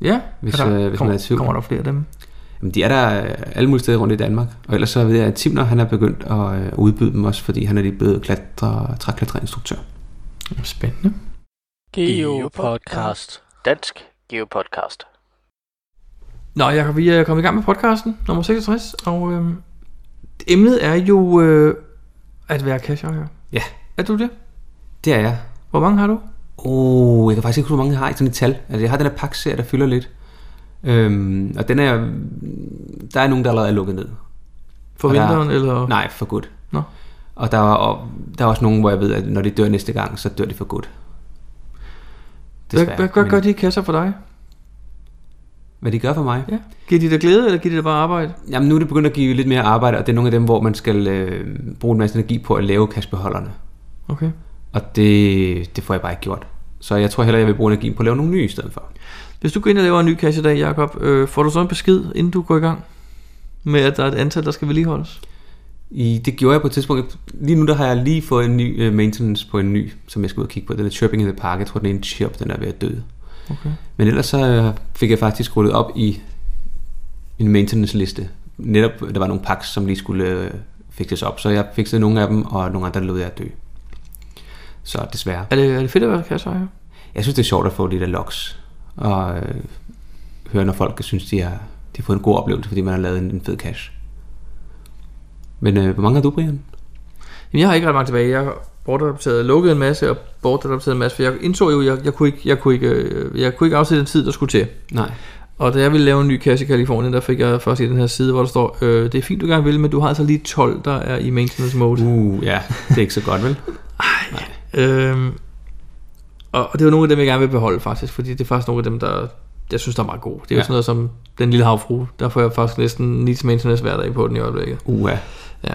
Ja, Hvis, er der, øh, hvis kommer, man er i tvivl. kommer der flere af dem. Jamen, de er der øh, alle mulige steder rundt i Danmark. Og ellers så ved jeg, at Timner, han er begyndt at øh, udbyde dem også, fordi han er lige blevet klatre, træklatreinstruktør. Spændende. Geopodcast. Dansk Geopodcast. Nå, Jacob, vi er kommet i gang med podcasten, nummer 66, og øhm, emnet er jo øh, at være cashejer. Ja. Er du det? Det er jeg. Hvor mange har du? Oh, jeg kan faktisk ikke huske, hvor mange jeg har i sådan et tal. Altså, jeg har den her pakserie, der fylder lidt. Øhm, og den er... Der er nogen, der allerede er lukket ned. For Og der- vinteren, eller? Nej, for godt. Nå. Og der er, og der er også nogen, hvor jeg ved, at når de dør næste gang, så dør de for godt. Hvad, hvad, hvad gør de kasser for dig? Hvad de gør for mig? Ja. Giver de dig glæde, eller giver de dig bare arbejde? Jamen nu er det begyndt at give lidt mere arbejde, og det er nogle af dem, hvor man skal øh, bruge en masse energi på at lave kassebeholderne. Okay. Og det, det får jeg bare ikke gjort. Så jeg tror hellere, jeg vil bruge energien på at lave nogle nye i stedet for. Hvis du går ind og laver en ny kasse i dag, Jacob, øh, får du så en besked, inden du går i gang? Med at der er et antal, der skal vedligeholdes? I, det gjorde jeg på et tidspunkt. Lige nu der har jeg lige fået en ny uh, maintenance på en ny, som jeg skal ud og kigge på. Den er Chirping in the Park. Jeg tror, den er en chirp, den er ved at dø. Okay. Men ellers så øh, fik jeg faktisk rullet op i min maintenance liste. Netop, der var nogle packs, som lige skulle øh, fikses op. Så jeg fikset nogle af dem, og nogle andre lod jeg dø. Så desværre. Er det, er det fedt at være kasseejer? Jeg synes, det er sjovt at få lidt af loks. Og øh, høre, når folk synes, de har, de har fået en god oplevelse, fordi man har lavet en, en fed cash. Men øh, hvor mange har du, Brian? Jamen, jeg har ikke ret meget tilbage. Jeg har bortadopteret, lukket en masse og bortadopteret en masse, for jeg indså jo, jeg, jeg, kunne ikke, jeg, kunne ikke, øh, jeg kunne ikke afsætte den tid, der skulle til. Nej. Og da jeg ville lave en ny kasse i Kalifornien, der fik jeg først i den her side, hvor der står, øh, det er fint, du gerne vil, men du har altså lige 12, der er i maintenance mode. Uh, ja, det er ikke så godt, vel? Øhm, og, og det er jo nogle af dem, jeg gerne vil beholde faktisk, fordi det er faktisk nogle af dem, der jeg synes, der er meget gode. Det er jo Ja. sådan noget som den lille havfru. Der får jeg faktisk næsten needs maintenance hver dag på den i øjeblikket. Uh, ja.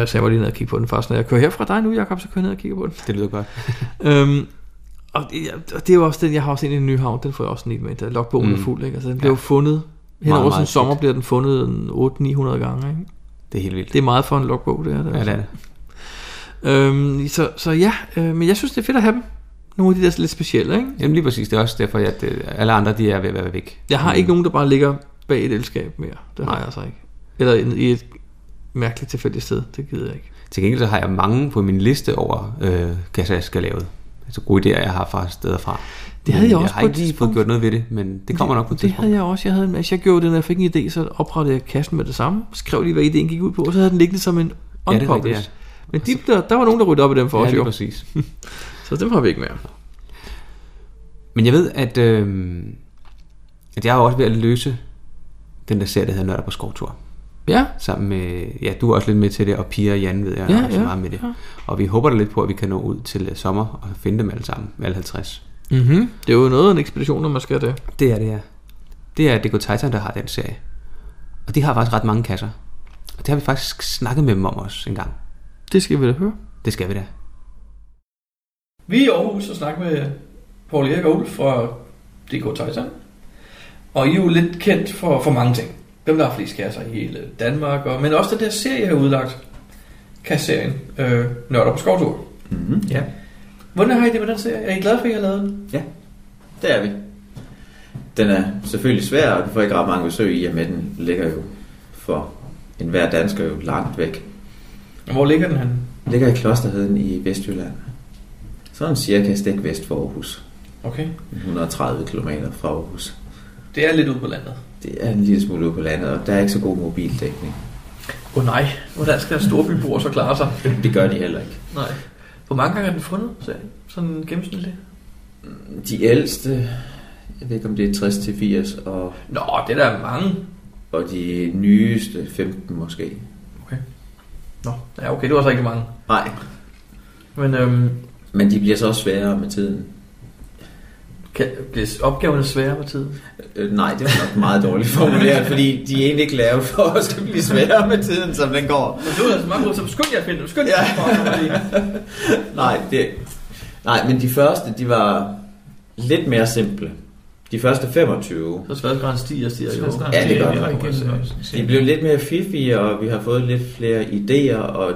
Øh, Så jeg var lige nede og kigge på den først. Når jeg kører her fra dig nu, Jacob, så kører jeg ned og kigger på den. det lyder godt. øhm, og, det, og det er jo også den, jeg har også en i Nyhavn, den får jeg også need med. Der logbogen mm. er fuld, ikke? Altså, den bliver Ja. jo fundet, hen over sådan en sommer bliver den fundet en 800-900 gange, ikke? Det er helt vildt. Det er meget for en logbog, det her. Det er ja, det er altså. det. Øhm, så, så ja, øh, men jeg synes, det er fedt at have dem. Nogle af de der lidt specielle, ikke? Jamen lige præcis, det er også derfor, at øh, alle andre de er ved at være væk. Jeg har ikke nogen, der bare ligger bag et elskab mere. Det har Nej. jeg altså ikke. Eller i- et mærkeligt tilfældigt sted. Det gider jeg ikke. Til gengæld så har jeg mange på min liste over øh, kasser, jeg skal lave. Altså gode idéer, jeg har fra steder fra. Det havde Men jeg også Jeg har på ikke lige fået gjort noget ved det, men det kommer nok på et Det tidspunkt. havde jeg også. Jeg havde, altså jeg gjorde det, når jeg fik en idé, så oprettede jeg kassen med det samme. Skrev lige, hvad ideen gik ud på, og så havde den liggende som en Ja, det er unpublished. rigtigt, Men de, der, der var nogen, der ryddede op i dem for Ja, os jo. præcis. Så dem har vi ikke mere. Men jeg ved, at, øh, at jeg er også ved at løse den der serie, der hedder Nørder på skovtur. Ja, Sammen med, ja, du er også lidt med til det, og Pia og Jan ved jeg Ja, er også ja, meget med det. ja. Og vi håber da lidt på, at vi kan nå ud til øh, sommer og finde dem alle sammen, alle 50. mm-hmm. det er jo noget af en ekspedition, når man skal det. Det er det, ja. Det er DK Titan, der har den serie. Og de har faktisk ret mange kasser. Og det har vi faktisk snakket med dem om også en gang. Det skal vi da høre. Det skal vi da. Vi er i Aarhus og snakker med Paul Erik og Ulf fra DK Titan. Og I er jo lidt kendt for, for mange ting. Dem, der har flest kasser i hele Danmark. Og, men også den der serie, jeg har udlagt. Kasserien. Øh, Nørder på skovtur. Mm-hmm. Ja. Hvordan har I det med den serie? Er I glade for, at I har lavet den? ja, det er vi. Den er selvfølgelig svær, og du får ikke ret mange besøg i, og med den ligger jo for enhver dansker jo langt væk. Og Hvor ligger den? Den ligger i Klosterheden i Vestjylland. Sådan cirka stik vest for Aarhus. Okay. 130 km fra Aarhus. Det er lidt ude på landet. Det er en lille smule ude på landet, og der er ikke så god mobildækning. Åh oh, nej, hvordan skal storbyboer så klare sig? Det gør de heller ikke. Nej. Hvor mange gange er den fundet, sagde? Sådan gennemsnitligt? De ældste, jeg ved ikke om det er 60 til 80, og, Nå, det er der mange. og de nyeste 15 måske. Nå, ja okay, det var så ikke mange. Nej, Men øhm, men de bliver så også sværere med tiden. kan, bliver opgaverne sværere med tiden? Øh, nej, det var nok meget dårligt formuleret, fordi de er egentlig ikke lavet for at skal blive sværere med tiden, som den går. Men du er altså meget så skynd jer at finde dem. Skynd jer Ja. Nej, det, nej, men de første, de var lidt mere simple. De første 25, Så sværhedsgraden stiger og stiger jo. Ja, det gør det. de blev lidt mere fiffige, og vi har fået lidt flere idéer, og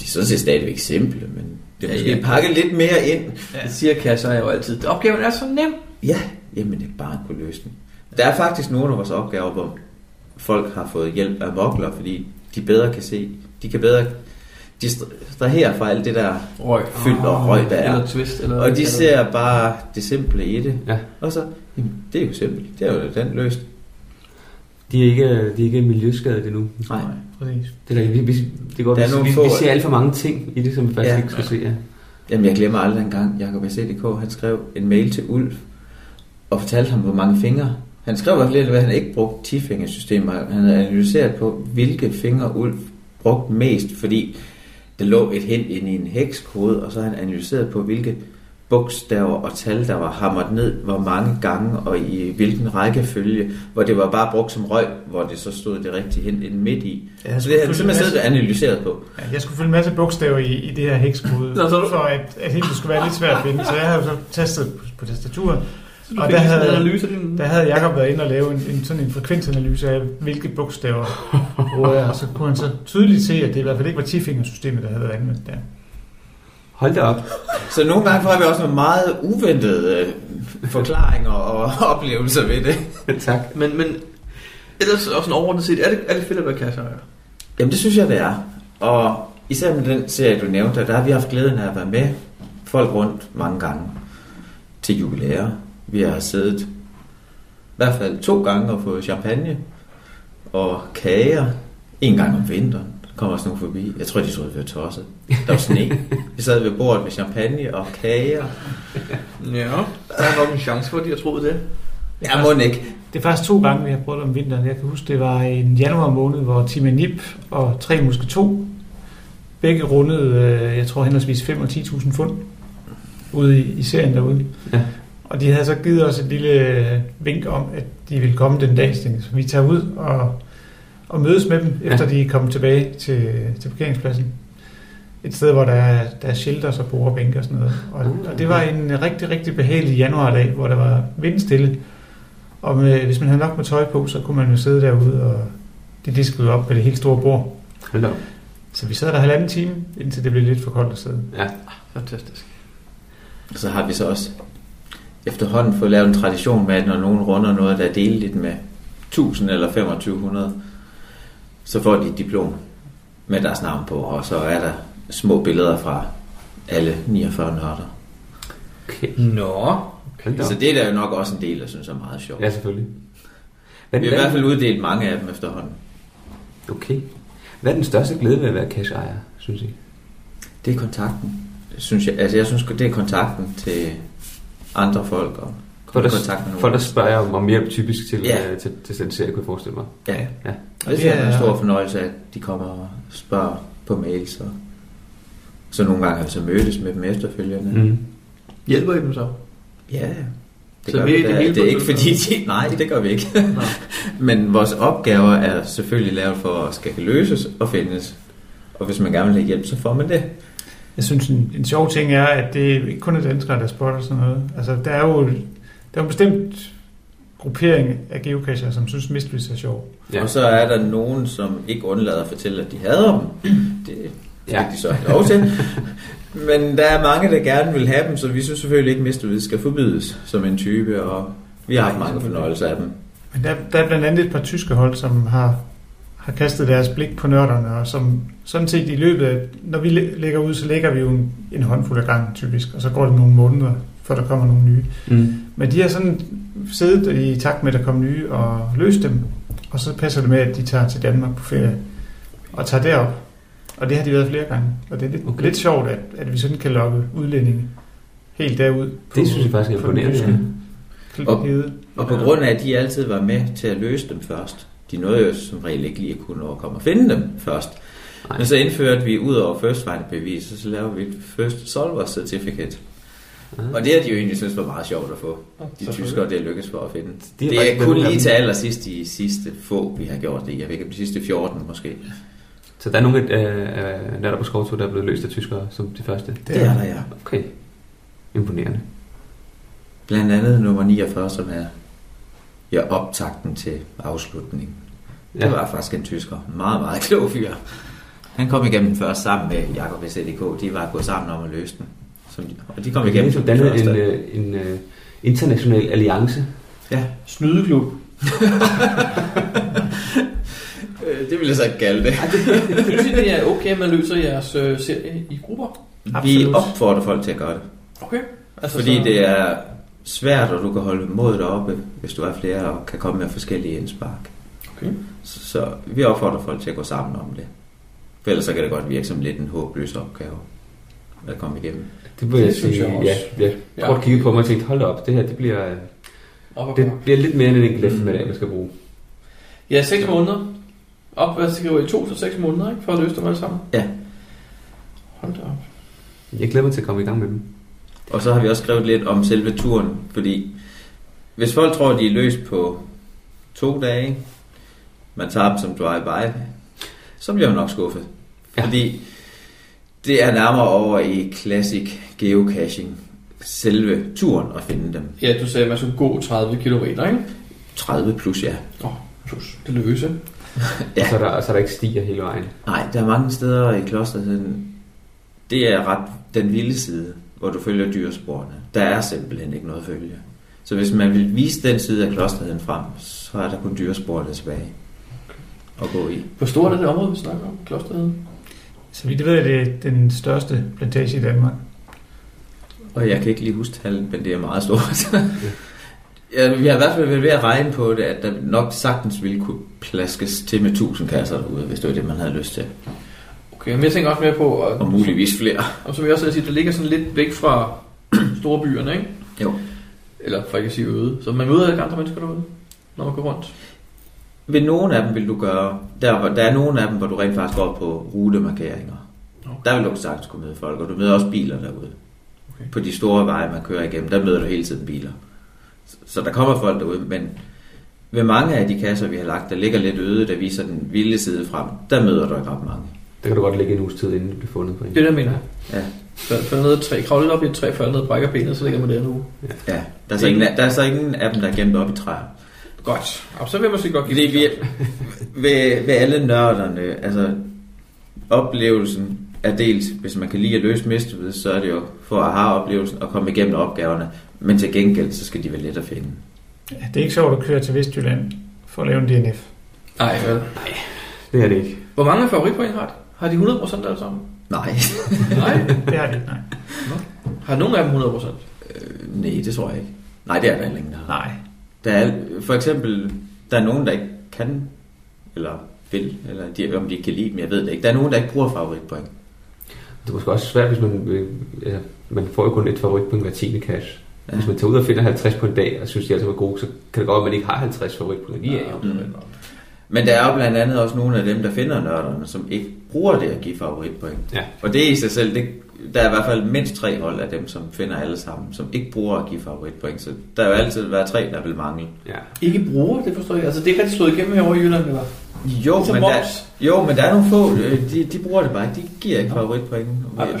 de er sådan set stadigvæk simple, men det er Ja, måske ja. pakket lidt mere ind. Det siger kasser jo altid. Opgaven er så nem. Ja, jamen det er bare en god løsning. Der er faktisk nogle af vores opgaver, hvor folk har fået hjælp af vokler, fordi de bedre kan se, de kan bedre distrahere fra alt det der Røg. fyld og røg, der er. Eller twist. Eller Og de ser bare det simple i det. Ja. Og så, jamen, det er jo simpelt. Det er jo den løst. De er ikke, de er ikke miljøskadet endnu. Nej. Præcis. Det er der, vi, vi, det går, Der er vi, vi, få- vi ser alt for mange ting i det, som vi faktisk Ja. ikke skal se. Ja. Jamen, jeg glemmer aldrig en gang, Jacob ACDK, han skrev en mail til Ulf, og fortalte ham, hvor mange fingre. Han skrev i hvert fald, at han ikke brugte 10-fingersystemer. Han havde analyseret på, hvilke fingre Ulf brugte mest, fordi der lå et hint inde i en hekskode, og så har han analyseret på, hvilke bogstaver og tal, der var hamret ned, hvor mange gange og i hvilken rækkefølge, hvor det var bare brugt som røg, hvor det så stod det rigtige hint inde midt i. Ja, Så det har han simpelthen siddet og analyseret på. Ja, jeg skulle fylde en masse bogstaver i, i det her hekskode, Nå, så du- for at, at helt det skulle være lidt svært at finde. Så jeg havde jo så tastet på, på tastaturet, Og der havde... havde- analyse din... Der havde Jacob været inde og lave en, en, sådan en frekvensanalyse af, hvilke bogstaver bruger jeg, og så kunne han så tydeligt se, at det i hvert fald ikke var 10-fingersystemet, der havde været anvendt der. Hold da op. Så nogle gange får vi også nogle meget uventede øh, forklaringer og oplevelser ved det. tak. Men, men ellers også en overordnet set, er det, er det fedt at være kasseejer? Jamen det synes jeg, det er. Og især med den serie, du nævnte, der har vi haft glæden af at være med folk rundt mange gange til jubilæer. Vi har siddet i hvert fald to gange og fået champagne og kager. En gang om vinteren. Der kommer også nogen forbi. Jeg tror, de troede, vi var tosset. Der var sne. Vi sad ved bordet med champagne og kager. Ja. Der er nok en chance for, at de har troet det. Ja, må ikke. Det er faktisk to gange, vi har prøvet om vinteren. Jeg kan huske, det var en januar måned, hvor Tim Nip og tre muske to begge rundede, øh, jeg tror henholdsvis 5 og 10.000 fund ude i, i serien derude. Ja. Og de havde så givet os et lille øh, vink om, at de ville komme den dag, så vi tager ud og, og mødes med dem, Ja. efter de er kommet tilbage til, til parkeringspladsen. Et sted, hvor der er, der er shelters og bordbænke og sådan noget. Og, og det var en rigtig, rigtig behagelig januardag, hvor der var vindstille. Og med, hvis man havde nok med tøj på, så kunne man jo sidde derude, og de diskede op med det helt store bord. Hold op. Så vi sad der halvanden time, indtil det blev lidt for koldt at sidde. Ja. Fantastisk. Så har vi så også efterhånden fået lavet en tradition med, at når nogen runder noget, der er deleligt med 1000 eller 2500, så får de et diplom med deres navn på, og så er der små billeder fra alle 49 nørder. Okay. Nå. Op. Så det er der jo nok også en del, jeg synes er meget sjovt. Ja, selvfølgelig. Hvad, Vi har i hvert fald uddelt mange af dem efterhånden. Okay. Hvad er den største glæde ved at være cash-ejer, synes I? Det er kontakten. Synes jeg, altså jeg synes, det er kontakten til andre folk og For der, kontakt med nogen. for der spørger jeg om, om hjælp typisk til, Ja. ja. til, til den serie, kunne jeg forestille mig. Ja. Ja. Og det det er en stor fornøjelse, at de kommer og spørger på mails. Og så nogle gange har vi så mødtes med dem efterfølgende. Mm. Hjælper I dem så? Ja, det Så gør vi vi er det hele Det er ikke fordi, de, nej, det gør vi ikke. Men vores opgaver er selvfølgelig lavet for at skal løses og findes. Og hvis man gerne vil have hjælp, så får man det. Jeg synes, en, en sjov ting er, at det ikke kun er danskere, der spotter sådan noget. Altså, der er jo, der er jo bestemt gruppering af geocacher, som synes Mysteries er sjov. Ja. Og så er der nogen, som ikke undlader at fortælle, at de hader dem. Det fik Ja. de så lov til. Men der er mange, der gerne vil have dem, så vi synes selvfølgelig ikke, at Mr. skal forbydes som en type. Og vi har haft mange fornøjelser af dem. Men der, der er blandt andet et par tyske hold, som har har kastet deres blik på nørderne, og som sådan set i løbet af, når vi læ- lægger ud, så lægger vi jo en, en håndfuld af gangen typisk, og så går det nogle måneder, før der kommer nogle nye. Mm. Men de har sådan siddet i takt med, at der kommer nye, og løst dem, og så passer det med, at de tager til Danmark på ferie, og tager derop. Og det har de været flere gange, og det er lidt, Okay. lidt sjovt, at, at vi sådan kan lokke udlændinge helt derud. Det synes jeg faktisk er på imponerende. Og-. Og på grund af, at de altid var med til at løse dem først. De nåede jo som regel ikke lige at kunne nå at finde dem først. Nej. Men så indførte vi ud over first find bevis, og så lavede vi et first solver certificate. Ah. Og det har de jo egentlig synes var meget sjovt at få. De tyskere, det er lykkes for at finde. De Det er, er kun lige til allersidst de sidste få, vi har gjort det. Jeg ved ikke, de sidste 14 måske. Så der er nogle øh, natter på skovtur, der er blevet løst af tyskere som de første. Det er der, ja. Okay. Imponerende. Blandt andet nummer 49, som er ja, optakten til afslutningen. Det Ja. var faktisk en tysker. Meget, meget klog fyr. Han kom igennem først sammen med Jakob SDK. De var gået sammen om at løse den. Som de, og de kom igennem så som den dannet første. en, øh, en øh, international alliance. Ja, Snydeklub. øh, det vil jeg så ikke kalde det. Synes I, det er okay, at man løser jeres øh, serie i grupper? Vi Absolut. opfordrer folk til at gøre det. Okay. Altså, Fordi så, det er svært, og du kan holde modet oppe, hvis du er flere og kan komme med forskellige indspark. Okay. Så, så vi opfordrer folk til at gå sammen om det. For ellers så kan det godt virke som lidt en håbløs opgave at komme igennem. Det vil jeg Det synes sige, jeg også. ja. Jeg Ja. prøvede at kigge på mig og tænkte, hold op, det her det bliver, Op det det... bliver lidt mere end en enkelt eftermiddag, man skal bruge. Ja, 6 måneder. Op, hvad skriver I? 2 til 6 måneder, ikke? For at løse dem alle sammen? Ja. Hold da op. Jeg glæder mig til at komme i gang med dem. Og så har vi også skrevet lidt om selve turen, fordi hvis folk tror, at de er løst på to dage, man tager dem som drive-by, så bliver man nok skuffet. Ja. Fordi det er nærmere over i classic geocaching, selve turen at finde dem. Ja, du sagde, at man skulle gå 30 km, ikke? 30 plus, ja. Åh, oh, plus det løse. Ja. Og så er, der, så er der ikke stiger hele vejen. Nej, der er mange steder i klosteret, det er ret den vilde side, hvor du følger dyresporene. Der er simpelthen ikke noget at følge. Så hvis man vil vise den side af klosteret frem, så er der kun dyresporene tilbage at gå i. Hvor stort er det område, vi snakker om? Klosteret? Så vidt jeg ved, at det er den største plantage i Danmark. Og jeg kan ikke lige huske tallet, men det er meget stort. ja, vi har i hvert fald været ved at regne på det, at der nok sagtens ville kunne plaskes til med 1000 kasser derude, hvis det var det, man havde lyst til. Okay, men jeg tænker også mere på, og, Og muligvis flere. og som jeg også sagt, det ligger sådan lidt væk fra store byerne, ikke? Jo. Eller for ikke at sige øde. Så man møder ikke andre mennesker derude, når man går rundt. Ved nogle af dem vil du gøre, der, hvor, der er nogle af dem, hvor du rent faktisk går på rutemarkeringer. Okay. Der vil du sagtens kunne møde folk, og du møder også biler derude. Okay. På de store veje, man kører igennem, der møder du hele tiden biler. Så, så der kommer folk derude, men ved mange af de kasser, vi har lagt, der ligger lidt øde, der viser den vilde side frem, der møder du ikke ret mange. Der kan du godt ligge en uges tid, inden du bliver fundet på en. Det er det, mener. Ja. Falder fald ned et træ, kravle lidt op i et træ, falder ned og brækker benet, så ligger man der nu. Ja, der er, så ingen, der er så ingen af dem, der er gemt op i træer. Godt. Og så vil man sige godt give Fordi vi, ved, ved alle nørderne, altså oplevelsen er dels, hvis man kan lide at løse mistet, så er det jo for at have oplevelsen og komme igennem opgaverne. Men til gengæld, så skal de være let at finde. Ja, det er ikke sjovt at køre til Vestjylland for at lave en DNF. Nej, vel. Det er det ikke. Hvor mange favoritpoint har de? Har de 100% alle sammen? Nej, Nej. Det har de ikke, nej. Har nogen af dem 100%? øh, nej, det tror jeg ikke. Nej, det er der heller ingen, der har. Nej. Der er, for eksempel, der er nogen, der ikke kan, eller vil, eller de, om de ikke kan lide dem, jeg ved det ikke. Der er nogen, der ikke bruger favoritpoint. Det er måske også svært, hvis man, øh, altså, man får jo kun et favoritpunkt hver 10. cash. Ja. Hvis man tager ud og finder 50 på en dag, og synes, de altså var gode, så kan det godt være, at man ikke har 50 favoritpunkter lige af. Mm. Men der er jo blandt andet også nogle af dem, der finder nørderne, som ikke bruger det at give favoritpoint. Ja. Og det er i sig selv, det, der er i hvert fald mindst tre hold af dem, som finder alle sammen, som ikke bruger at give favoritpoint. Så der vil altid være tre, der vil mangle. Ja. Ikke bruger, det forstår jeg. Altså, det er ikke rigtig slået igennem herovre i Jylland, eller? Jo, Ligesom men der, jo, men der er nogle få, øh, de, de bruger det bare ikke. De giver ikke favoritpoint.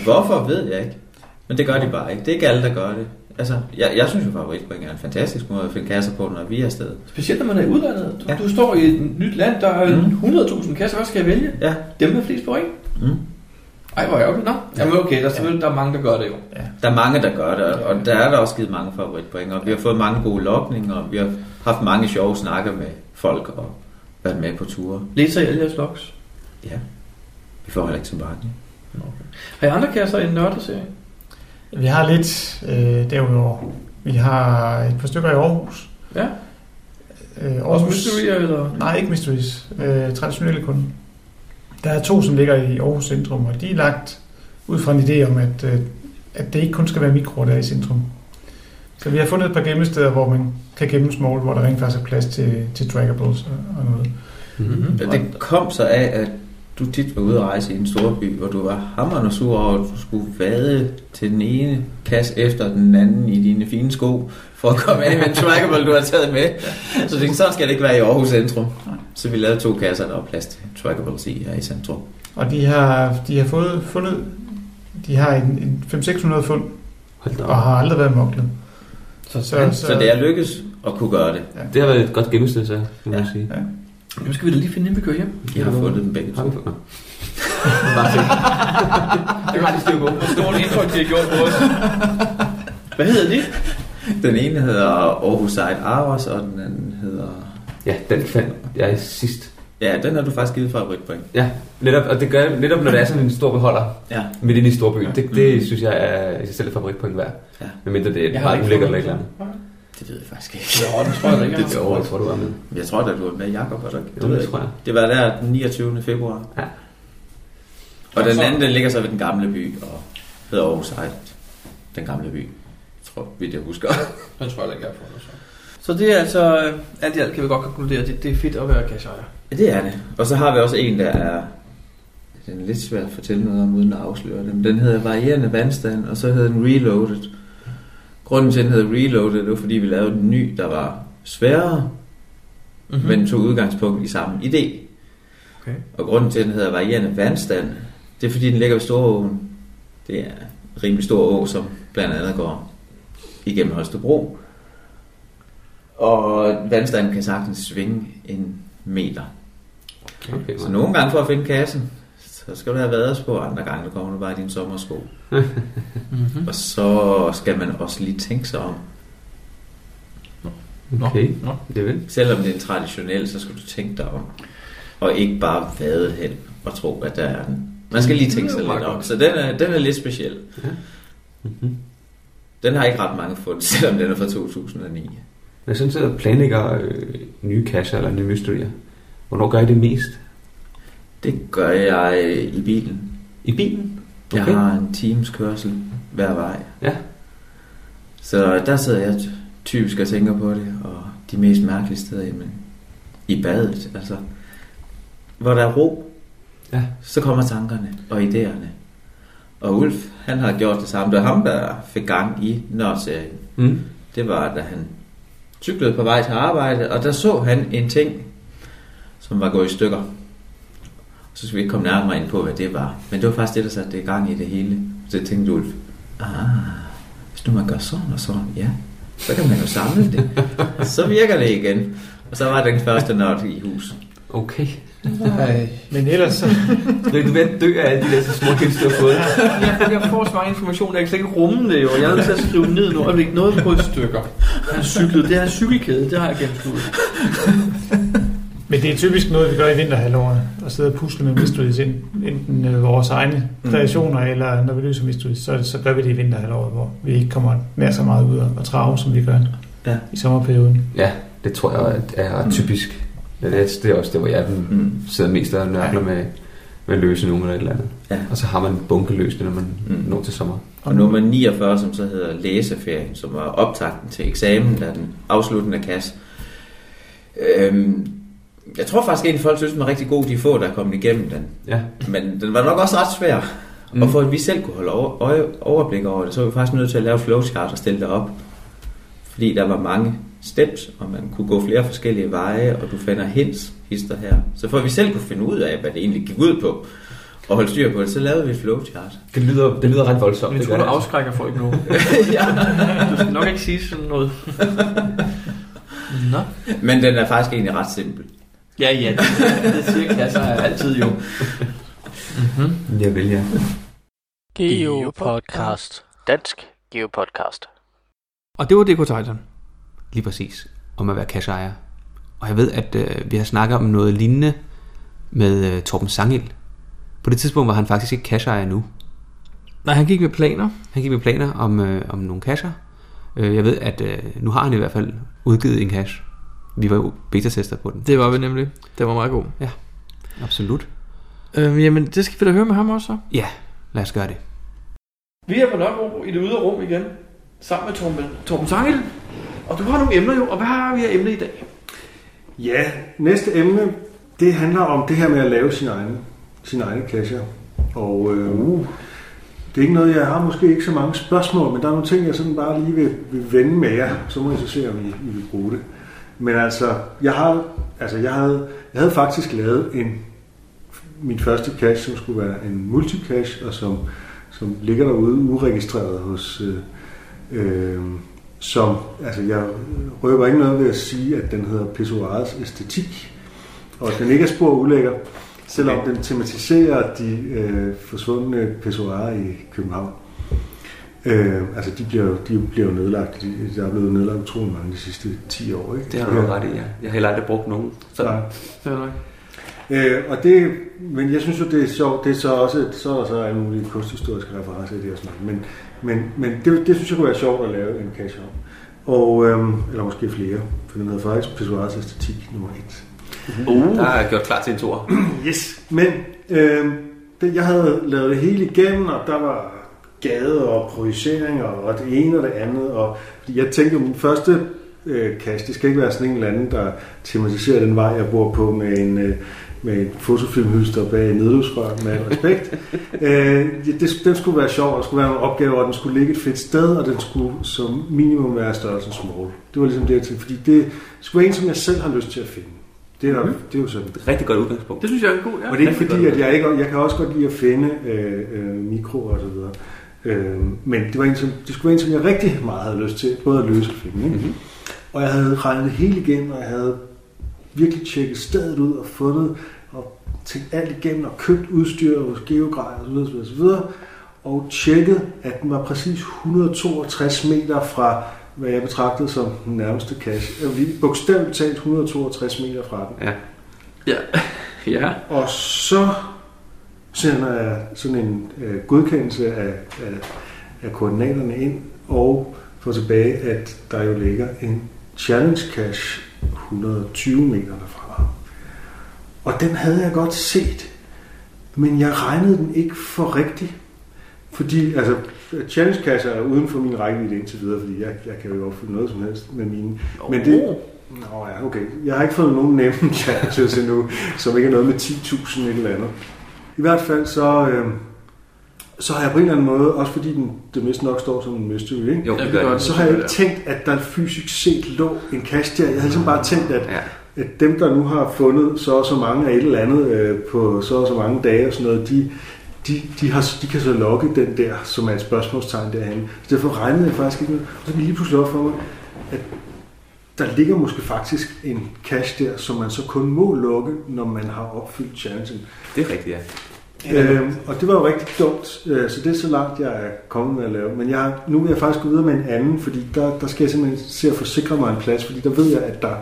Hvorfor, ved jeg ikke. Men det gør de bare ikke. Det er ikke alle, der gør det. Altså, jeg, jeg synes jo, favoritpoint er en fantastisk måde at finde kasser på, når vi er afsted. Specielt når man er i udlandet. Du. Ja. du står i et nyt land, der er Mm. 100.000 kasser. Hvad skal jeg vælge? Ja. Dem med flest point. Mm. Ej, hvor ærgerligt. Nå, jamen okay, der er selvfølgelig der er mange, der gør det jo. Der er mange, der gør det, og der er der også givet mange favoritpoint, og vi har fået mange gode lokninger, og vi har haft mange sjove snakker med folk, og været med på ture. Læser I alle jeres logs? Ja. Vi får heller ikke så meget. Har I andre kasser i en nørdeserie? Vi har lidt øh, derudover. Vi har et par stykker i Aarhus. Ja. Øh, Også Mystery eller? Nej, ikke Mysteries. Øh, traditionelle kun. Der er to, som ligger i Aarhus Centrum, og de er lagt ud fra en idé om, at, øh, at det ikke kun skal være mikro, der er i centrum. Så vi har fundet et par gemmesteder, hvor man kan gemme small, hvor der rent faktisk er plads til, til draggables og, og noget. Mm-hmm. Det kom så af, at du tit var ude at rejse i en stor by, hvor du var hammerende sur over, at du skulle vade til den ene kasse efter den anden i dine fine sko, for at komme af med en trackable, du har taget med. Så det, sådan skal det ikke være i Aarhus Centrum. Så vi lavede to kasser, der var plads til trackables i her i centrum. Og de har, de har fået, fundet, de har en, en 500-600 fund, og har aldrig været moklet. Så, Så, Så det er lykkes at kunne gøre det. Det har været et godt gemmested, så må man Ja. sige. Nu skal vi da lige finde, inden vi kører hjem. Jeg har fundet dem begge to. Det har de styr på. Hvor stort indtryk de har gjort på os. Hvad hedder de? Den ene hedder Aarhus Side Hours, og den anden hedder... Ja, den fandt jeg sidst. Ja, den har du faktisk givet favoritpoint. Ja, netop, og det gør jeg netop, når der er sådan en stor beholder Ja. midt inde i storbyen. Det, det synes jeg er i sig selv et favoritpoint værd. Ja. Medmindre det er bare ikke ulækkert eller den. ikke andet. Det ved jeg faktisk ikke. Ja, den tror jeg da ikke. Det tror jeg tror, du var med. Jeg tror da, du var med Jacob, var du ikke? Det det jeg tror jeg. Det var der den 29. februar. Ja. Og den anden, den ligger så ved den gamle by, og hedder Aarhus Side. Den gamle by. Jeg tror, vi det husker. Den tror jeg da ikke, jeg har fundet. Så. så det er altså, alt i alt kan vi godt konkludere, at det, det er fedt at være cashejer. Ja, det er det. Og så har vi også en, der er... Den er lidt svært at fortælle noget om, uden at afsløre dem. Den hedder varierende vandstand, og så hedder den Reloaded. Grunden til, at den hedder Reloaded, det var fordi, vi lavede en ny, der var sværere, mm-hmm. men tog udgangspunkt i samme idé. Okay. Og grunden til, at den hedder varierende vandstand, det er fordi, den ligger ved Storåen. Det er en rimelig stor å, som blandt andet går igennem Holstebro. Og vandstanden kan sagtens svinge en meter. Okay, Så nogle gange for at finde kassen, så skal du have været på, andre gange der kommer du bare i din sommersko. Mm-hmm. Og så skal man også lige tænke sig om. Okay, Nå. det vel. Selvom det er en traditionel, så skal du tænke dig om. Og ikke bare vade hen og tro, at der er den. Man skal lige tænke sig lidt om. Så den er, den er lidt speciel. Mm-hmm. Den har ikke ret mange fund, selvom den er fra 2009. Når jeg sådan sidder og planlægger øh, nye kasser eller nye mysterier, hvornår gør I det mest? Det gør jeg i bilen. I bilen? Jeg Okay. har en times kørsel hver vej. Ja. Så der sidder jeg typisk og tænker på det, og de mest mærkelige steder, jamen, i badet, altså, hvor der er ro, Ja. så kommer tankerne og idéerne. Og Ulf, han har gjort det samme. Det var ham, der fik gang i nørserien. Mm. Det var, da han cyklede på vej til arbejde, og der så han en ting, som var gået i stykker. Så skal vi ikke komme nærmere ind på, hvad det var. Men det var faktisk det, der satte det i gang i det hele. Så tænkte Ulf, ah, hvis nu man gør sådan og sådan, ja, så kan man jo samle det. så virker det igen. Og så var den første nørd i hus. Okay. Nej. Men ellers så, Du er ved at dø af alle de der så små hints, du har fået. Jeg, jeg får så mange information, jeg kan slet ikke rumme det jo. Jeg er nødt til at skrive ned nu, og det er ikke noget på et stykker. Han cyklede, det er en cykelkæde, det har jeg gennemskuddet. men det er typisk noget, vi gør i vinterhalvåret, at sidde og pusle med mysteries, ind- enten øh, vores egne Mm. kreationer, eller når vi løser mysteries, så, så gør vi det i vinterhalvåret, hvor vi ikke kommer nær så meget ud og, trave, som vi gør Ja. i sommerperioden. Ja, det tror jeg er ret typisk. Ja, det, er, det er også det, hvor jeg den Mm. sidder mest og nørkler med, med at løse nogen eller et eller andet. Ja. Og så har man en bunke løsende, når man Mm. mm. når til sommer. Og nummer 49, som så hedder læseferien, som var optakten til eksamen, da den afsluttende kasse. Øhm, jeg tror faktisk egentlig, folk synes, den var rigtig god, de få, der er kommet igennem den. Ja. Men den var nok også ret svær. Mm. Og for at vi selv kunne holde over, øje, overblik over det, så var vi faktisk nødt til at lave flowchart og stille det op. Fordi der var mange steps, og man kunne gå flere forskellige veje, og du finder hints, hister her. Så for at vi selv kunne finde ud af, hvad det egentlig gik ud på, og holde styr på det, så lavede vi et flowchart. Det lyder, det lyder ret voldsomt. Jeg det tror, du det. afskrækker folk nu. ja. Du skal nok ikke sige sådan noget. Nå. Men den er faktisk egentlig ret simpel. Ja, ja, det, det siger kasser er altid jo. Mm-hmm. Jeg vil, ja. Geopodcast. Dansk Geopodcast. Og det var DK Titan. Lige præcis. Om at være cashejer. Og jeg ved, at øh, vi har snakket om noget lignende med øh, Torben Sangel. På det tidspunkt var han faktisk ikke cashejer endnu. Nej, han gik med planer. Han gik med planer om, øh, om nogle casher. Øh, jeg ved, at øh, nu har han i hvert fald udgivet en cache. Vi var jo beta-tester på den. Det var vi nemlig. Det var meget god. Ja, absolut. Øhm, jamen, det skal vi da høre med ham også. så. Ja, lad os gøre det. Vi er på Nørrebro i det ydre rum igen, sammen med Torben, Torben Sangel. Og du har nogle emner jo, og hvad har vi af emne i dag? Ja, næste emne, det handler om det her med at lave sin egen, sin egen cacher. Og øh, uh. det er ikke noget, jeg har måske ikke så mange spørgsmål, men der er nogle ting, jeg sådan bare lige vil, vil vende med jer. Så må I så se, om I, I vil bruge det. Men altså, jeg har, altså jeg havde, jeg havde faktisk lavet en, min første cache, som skulle være en multicache, og som, som ligger derude uregistreret hos, øh, øh, som, altså jeg røber ikke noget ved at sige, at den hedder Pissoirets æstetik, og at den ikke er spor ulækker, selvom den tematiserer de øh, forsvundne pissoirer i København. Øh, altså de bliver, de bliver jo nedlagt, de, der er blevet nedlagt utrolig mange de sidste 10 år. Ikke? Det har du nok ret i, ja. Jeg har heller aldrig brugt nogen. Så Nej. Det er nok. Øh, og det, men jeg synes jo, det er sjovt. Det er så også, så er der så alle mulige kunsthistoriske referencer i det og sådan noget. Men, men, men det, det synes jeg kunne være sjovt at lave en cache om. Og, øhm, eller måske flere, for den hedder faktisk Pissoirets æstetik nummer 1. uh. der er jeg gjort klar til en tor. Yes, men øhm, det, jeg havde lavet det hele igennem, og der var gader og projiceringer og det ene og det andet. Og, fordi jeg tænkte, at min første øh, cache, det skal ikke være sådan en eller anden, der tematiserer den vej, jeg bor på med en, øh, med en fotofilmhylster bag en nedløbsrør med al respekt. øh, det, den skulle være sjov, og skulle være nogle opgaver, og den skulle ligge et fedt sted, og den skulle som minimum være størrelsen small. Det var ligesom det, jeg tænkte, fordi det skulle være en, som jeg selv har lyst til at finde. Det er, mm. det er jo sådan. Rigtig godt udgangspunkt. Det synes jeg er en god, ja. Og det er ikke fordi, at jeg ikke, jeg kan også godt lide at finde øh, øh, mikroer og så videre. Øh, men det, var en, som, det skulle være en, som jeg rigtig meget havde lyst til, både at løse og finde. Ikke? Mm-hmm. Og jeg havde regnet hele igennem, og jeg havde virkelig tjekket stedet ud og fundet og tænkt alt igennem og købt udstyr hos Geogrej og så videre, og tjekket, at den var præcis 162 meter fra, hvad jeg betragtede som den nærmeste. Jeg vil bogstaveligt talt 162 meter fra den. Ja. Ja. ja. Og så sender jeg sådan en øh, godkendelse af, af, af koordinaterne ind, og får tilbage, at der jo ligger en challenge cache 120 meter derfra. Og den havde jeg godt set, men jeg regnede den ikke for rigtig. Fordi, altså, challenge cache er uden for min rækkevidde indtil videre, fordi jeg, jeg kan jo opfylde noget som helst med mine. Men det, Nå ja, okay. Jeg har ikke fået nogen nemme challenges endnu, som ikke er noget med 10.000 et eller andet. I hvert fald så, øh, så har jeg på en eller anden måde, også fordi den, det mest nok står som en mystery, ikke? Jo, det gør så har jeg ikke tænkt, at der fysisk set lå en cache der. Jeg havde ligesom bare tænkt, at, Ja. at dem, der nu har fundet så og så mange af et eller andet øh, på så og så mange dage og sådan noget, de, de, de, har, de kan så logge den der, som er et spørgsmålstegn derhen. Så derfor regnede jeg faktisk ikke med. Og så gik lige pludselig op for mig, at der ligger måske faktisk en cache der, som man så kun må lukke, når man har opfyldt challengen. Det er rigtigt, ja. Øhm, og det var jo rigtig dumt, øh, så det er så langt, jeg er kommet med at lave. Men jeg, nu vil jeg faktisk gå videre med en anden, fordi der, der skal jeg simpelthen se at forsikre mig en plads, fordi der ved jeg, at, der,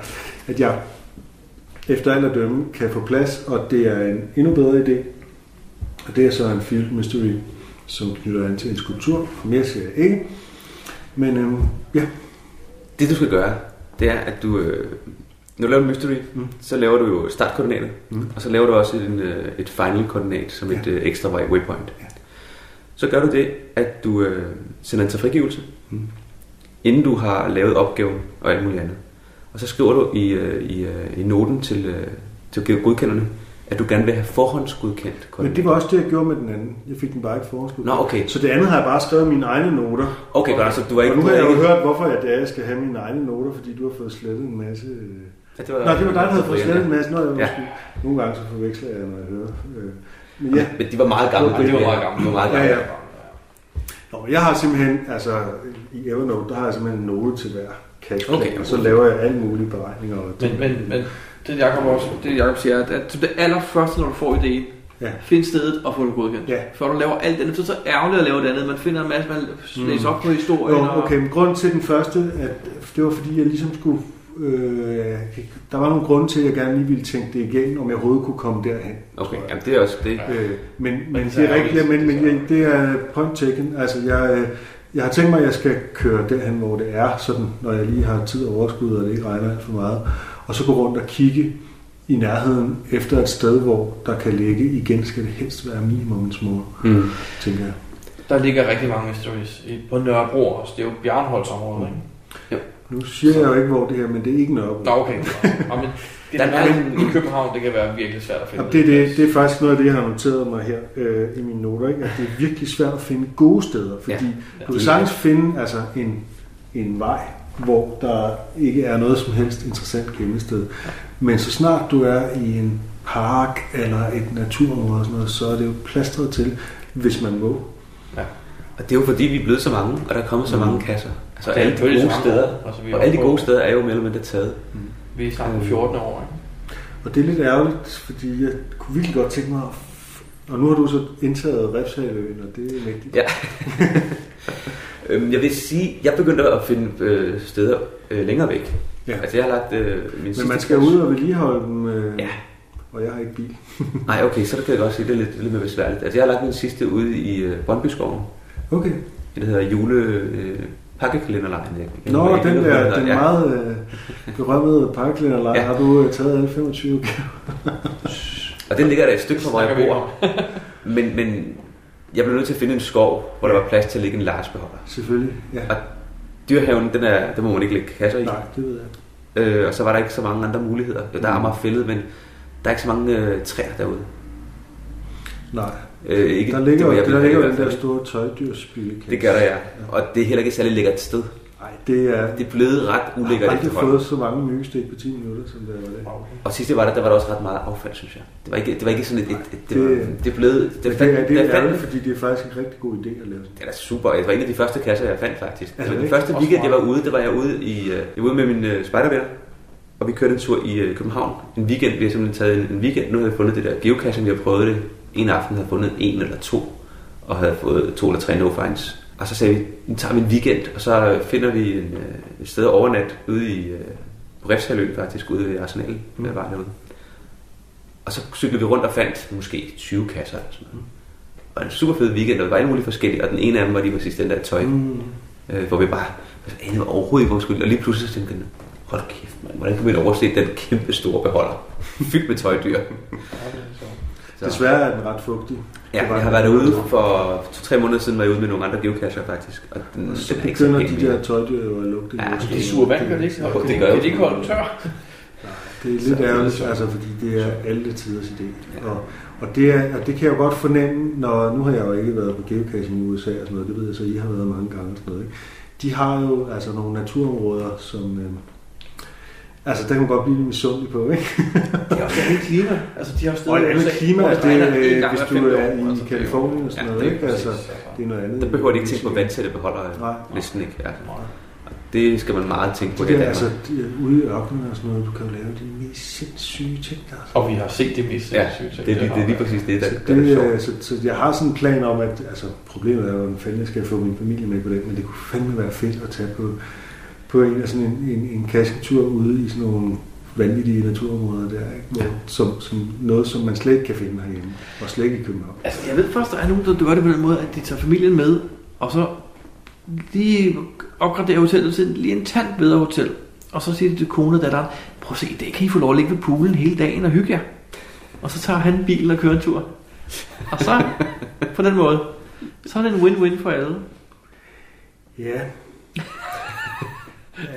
at jeg efter alt at dømme kan få plads, og det er en endnu bedre idé. Og det er så en field mystery, som knytter an til en skulptur. Og mere siger jeg ikke. Men øhm, ja, Det du skal gøre, det er, at du... Øh, når du laver en mystery, Mm. mm. så laver du jo startkoordinater, Mm. mm. og så laver du også en, øh, et final koordinat som Ja. et øh, ekstra way- waypoint. Ja. Så gør du det, at du øh, sender den til frigivelse, Mm. inden du har lavet opgaven og alt muligt andet. Og så skriver du i, øh, i, øh, i noten til, øh, til godkenderne, at du gerne vil have forhåndsgodkendt men koordinater. det var også det, jeg gjorde med den anden. Jeg fik den bare ikke forhåndsskud. Nå, okay. Så det andet har jeg bare skrevet i mine egne noter. Okay, godt, så du er ikke... og nu har jeg jo ikke- hørt, hvorfor jeg, det er, jeg skal have mine egne noter, fordi du har fået slettet en masse... øh, Ja, det var, Nå, det var dig, der havde fået slettet en ja. masse. Nå, jeg Ja. måske... Nogle gange så forveksler jeg, når jeg hører. øh, Men ja, Men de var meget gamle. Det var- det var meget gamle. De var meget Ja, gamle. ja. Nå, jeg har simpelthen, altså i Evernote, der har jeg simpelthen en note til hver cache Okay. og så laver jeg alle mulige beregninger. Og Men, men, men det Jacob også, det Jacob siger, at, at som det allerførste, når du får ideen, Ja. find stedet og få det godkendt. Ja. Før du laver alt andet, så er det så ærgerligt at lave det andet. Man finder en masse, man læser op på historien. Jo, og- okay, men grunden til den første, at det var fordi, jeg ligesom skulle øh, der var nogle grunde til, at jeg gerne lige ville tænke det igen, om jeg overhovedet kunne komme derhen. Okay, jamen det er også det. Øh, men, men det er rigtigt, det- men, men jeg- det er point taken. Altså, jeg, øh, jeg har tænkt mig, at jeg skal køre derhen, hvor det er, sådan, når jeg lige har tid og overskud, og det ikke regner alt for meget. Og så gå rundt og kigge i nærheden efter et sted, hvor der kan ligge. Igen skal det helst være minimum en små, Mm. tænker jeg. Der ligger rigtig mange mysteries i- på Nørrebro også. Det er jo Bjørnholdsområdet, ikke? Nu siger jeg jo ikke, hvor det er, men det er ikke Nørrebro. Nå, okay. Nå, men det er i København, det kan være virkelig svært at finde. Og det, er det, det er faktisk noget af det, jeg har noteret mig her øh, i mine noter, ikke? at det er virkelig svært at finde gode steder, fordi Ja. du kan sagtens finde altså, en, en vej, hvor der ikke er noget som helst interessant gemmested. Men så snart du er i en park eller et naturområde og sådan noget, så er det jo plastret til, hvis man må. Og det er jo fordi, vi er blevet så mange, og der er kommet så mange kasser. Altså Det er alle de gode steder. Altså, vi Og alle de gode steder er jo mere eller mindre taget. Vi er på 14 år, ikke? Og det er lidt ærgerligt, fordi jeg kunne virkelig godt tænke mig at... Og nu har du så indtaget Refshaløen, og det er mægtigt. Ja. Øhm, jeg vil sige, jeg begyndte at finde øh, steder øh, længere væk. Ja. Altså jeg har lagt øh, min Men man skal ud og vedligeholde dem, øh, Ja. og jeg har ikke bil. Nej, okay, så kan jeg godt sige, det er lidt, lidt mere besværligt. Altså jeg har lagt min sidste ude i øh, Brøndbyskoven. Okay. Det hedder jule... Øh, pakkekalenderlejen. Nå, jeg ved den der, den meget øh, berømmede parklænderlejr, Ja. har du øh, taget alle 25 Og den ligger der et stykke fra Snakker jeg bor. Men, men jeg blev nødt til at finde en skov, hvor der var plads til at lægge en Lars-beholder. Selvfølgelig, ja. Og dyrhaven, den, er, den må man ikke lægge kasser i. Nej, det ved jeg. Øh, og så var der ikke så mange andre muligheder. Der er Mm. meget fældet, men der er ikke så mange øh, træer derude. Nej, Øh, ikke, der ligger, det, der, ligger jo den der store tøjdyrsspille. Det gør der, ja. Og det er heller ikke et særlig lækkert sted. Nej, det er... Det er blevet ret jeg ulækkert har aldrig efterhånden. fået så mange mygestik på 10 minutter, som det var det. Og sidst det var der, der var der også ret meget affald, synes jeg. Det var ikke, det var ikke sådan et... et, et det, var, det- det er blevet... Det, Det, det, fandt, det jeg er ærgerligt, fordi det er faktisk en rigtig god idé at lave sådan. Det er super. Det var en af de første kasser, jeg fandt faktisk. Er Altså, det den rigtigt? første weekend, jeg var ude, det var jeg ude, i, øh, jeg var ude med øh, spejdervenner. Og vi kørte en tur i øh, København. En weekend, vi har simpelthen taget en, en weekend. Nu havde jeg fundet det der geocaching, vi har prøvet det. En aften havde jeg fundet en eller to. Og havde fået to eller tre no finds. Og så sagde vi, nu tager vi en weekend, og så finder vi en, øh, et sted overnat ude i øh, på Refshaløen faktisk, ude ved Arsenal, mm. der var derude. Og så cyklede vi rundt og fandt måske 20 kasser eller sådan noget. Og en super fed weekend, og der var alle mulige forskellige, og den ene af dem var lige præcis den der tøj, mm. øh, hvor vi bare anede overhovedet ikke, hvor vi skulle, og lige pludselig så tænkte jeg, hold kæft, man, hvordan kan vi overse den kæmpe store beholder, fyldt med tøjdyr. Så, Desværre er den ret fugtig. ja, jeg har været derude for to-tre måneder siden, var jeg ude med nogle andre geocacher faktisk, og den, Og så den er ikke så de mere. der tøjdyr jo at lugte. Ja. Det suger vand, gør det ikke? Jo, det det gør det. det ikke holde tør. Det er lidt ærgerligt, altså, fordi det er alle tiders idé. Og, og, det er, og det kan jeg jo godt fornemme, når nu har jeg jo ikke været på geocaching i USA og sådan noget, det ved jeg så, I har været mange gange og sådan noget. Ikke? De har jo altså nogle naturområder, som... Øh, altså, der kan man godt blive lidt misundelig på, ikke? Det er også et andet klima. Altså, de har jo Og et andet klima, hvor det, regner en øh, gang hvis du er år. i Altså, det er Kalifornien og sådan Ja, noget, det er ikke? Altså, det er noget andet. Der behøver de ikke tænke på vandtætte beholdere. Nej. Næsten ikke. Ja. Det skal man meget tænke på Det der, i altså, de er ude i ørkenen og sådan noget, du kan jo lave de mest sindssyge ting, der altså. Og vi har set det mest Ja, sindssygt. det, er lige- det er lige præcis det, der Så, det det, sjovt. øh, så, så jeg har sådan en plan om, at altså, problemet er jo, hvordan fanden jeg skal få min familie med på det, men det kunne fandme være fedt at tage på, på en, af sådan en, en, en kasketur ude i sådan nogle vanvittige naturområder der, ikke? Hvor, som, som noget, som man slet ikke kan finde herhjemme, og slet ikke i København. Altså, jeg ved først, der er nogen, der gør det på den måde, at de tager familien med, og så lige opgraderer hotellet til lige en tand bedre hotel. Og så siger de til kone og datteren, prøv at se, det kan I få lov at ligge ved poolen hele dagen og hygge jer. Og så tager han bilen og kører en tur. Og så, på den måde, så er det en win-win for alle. Ja.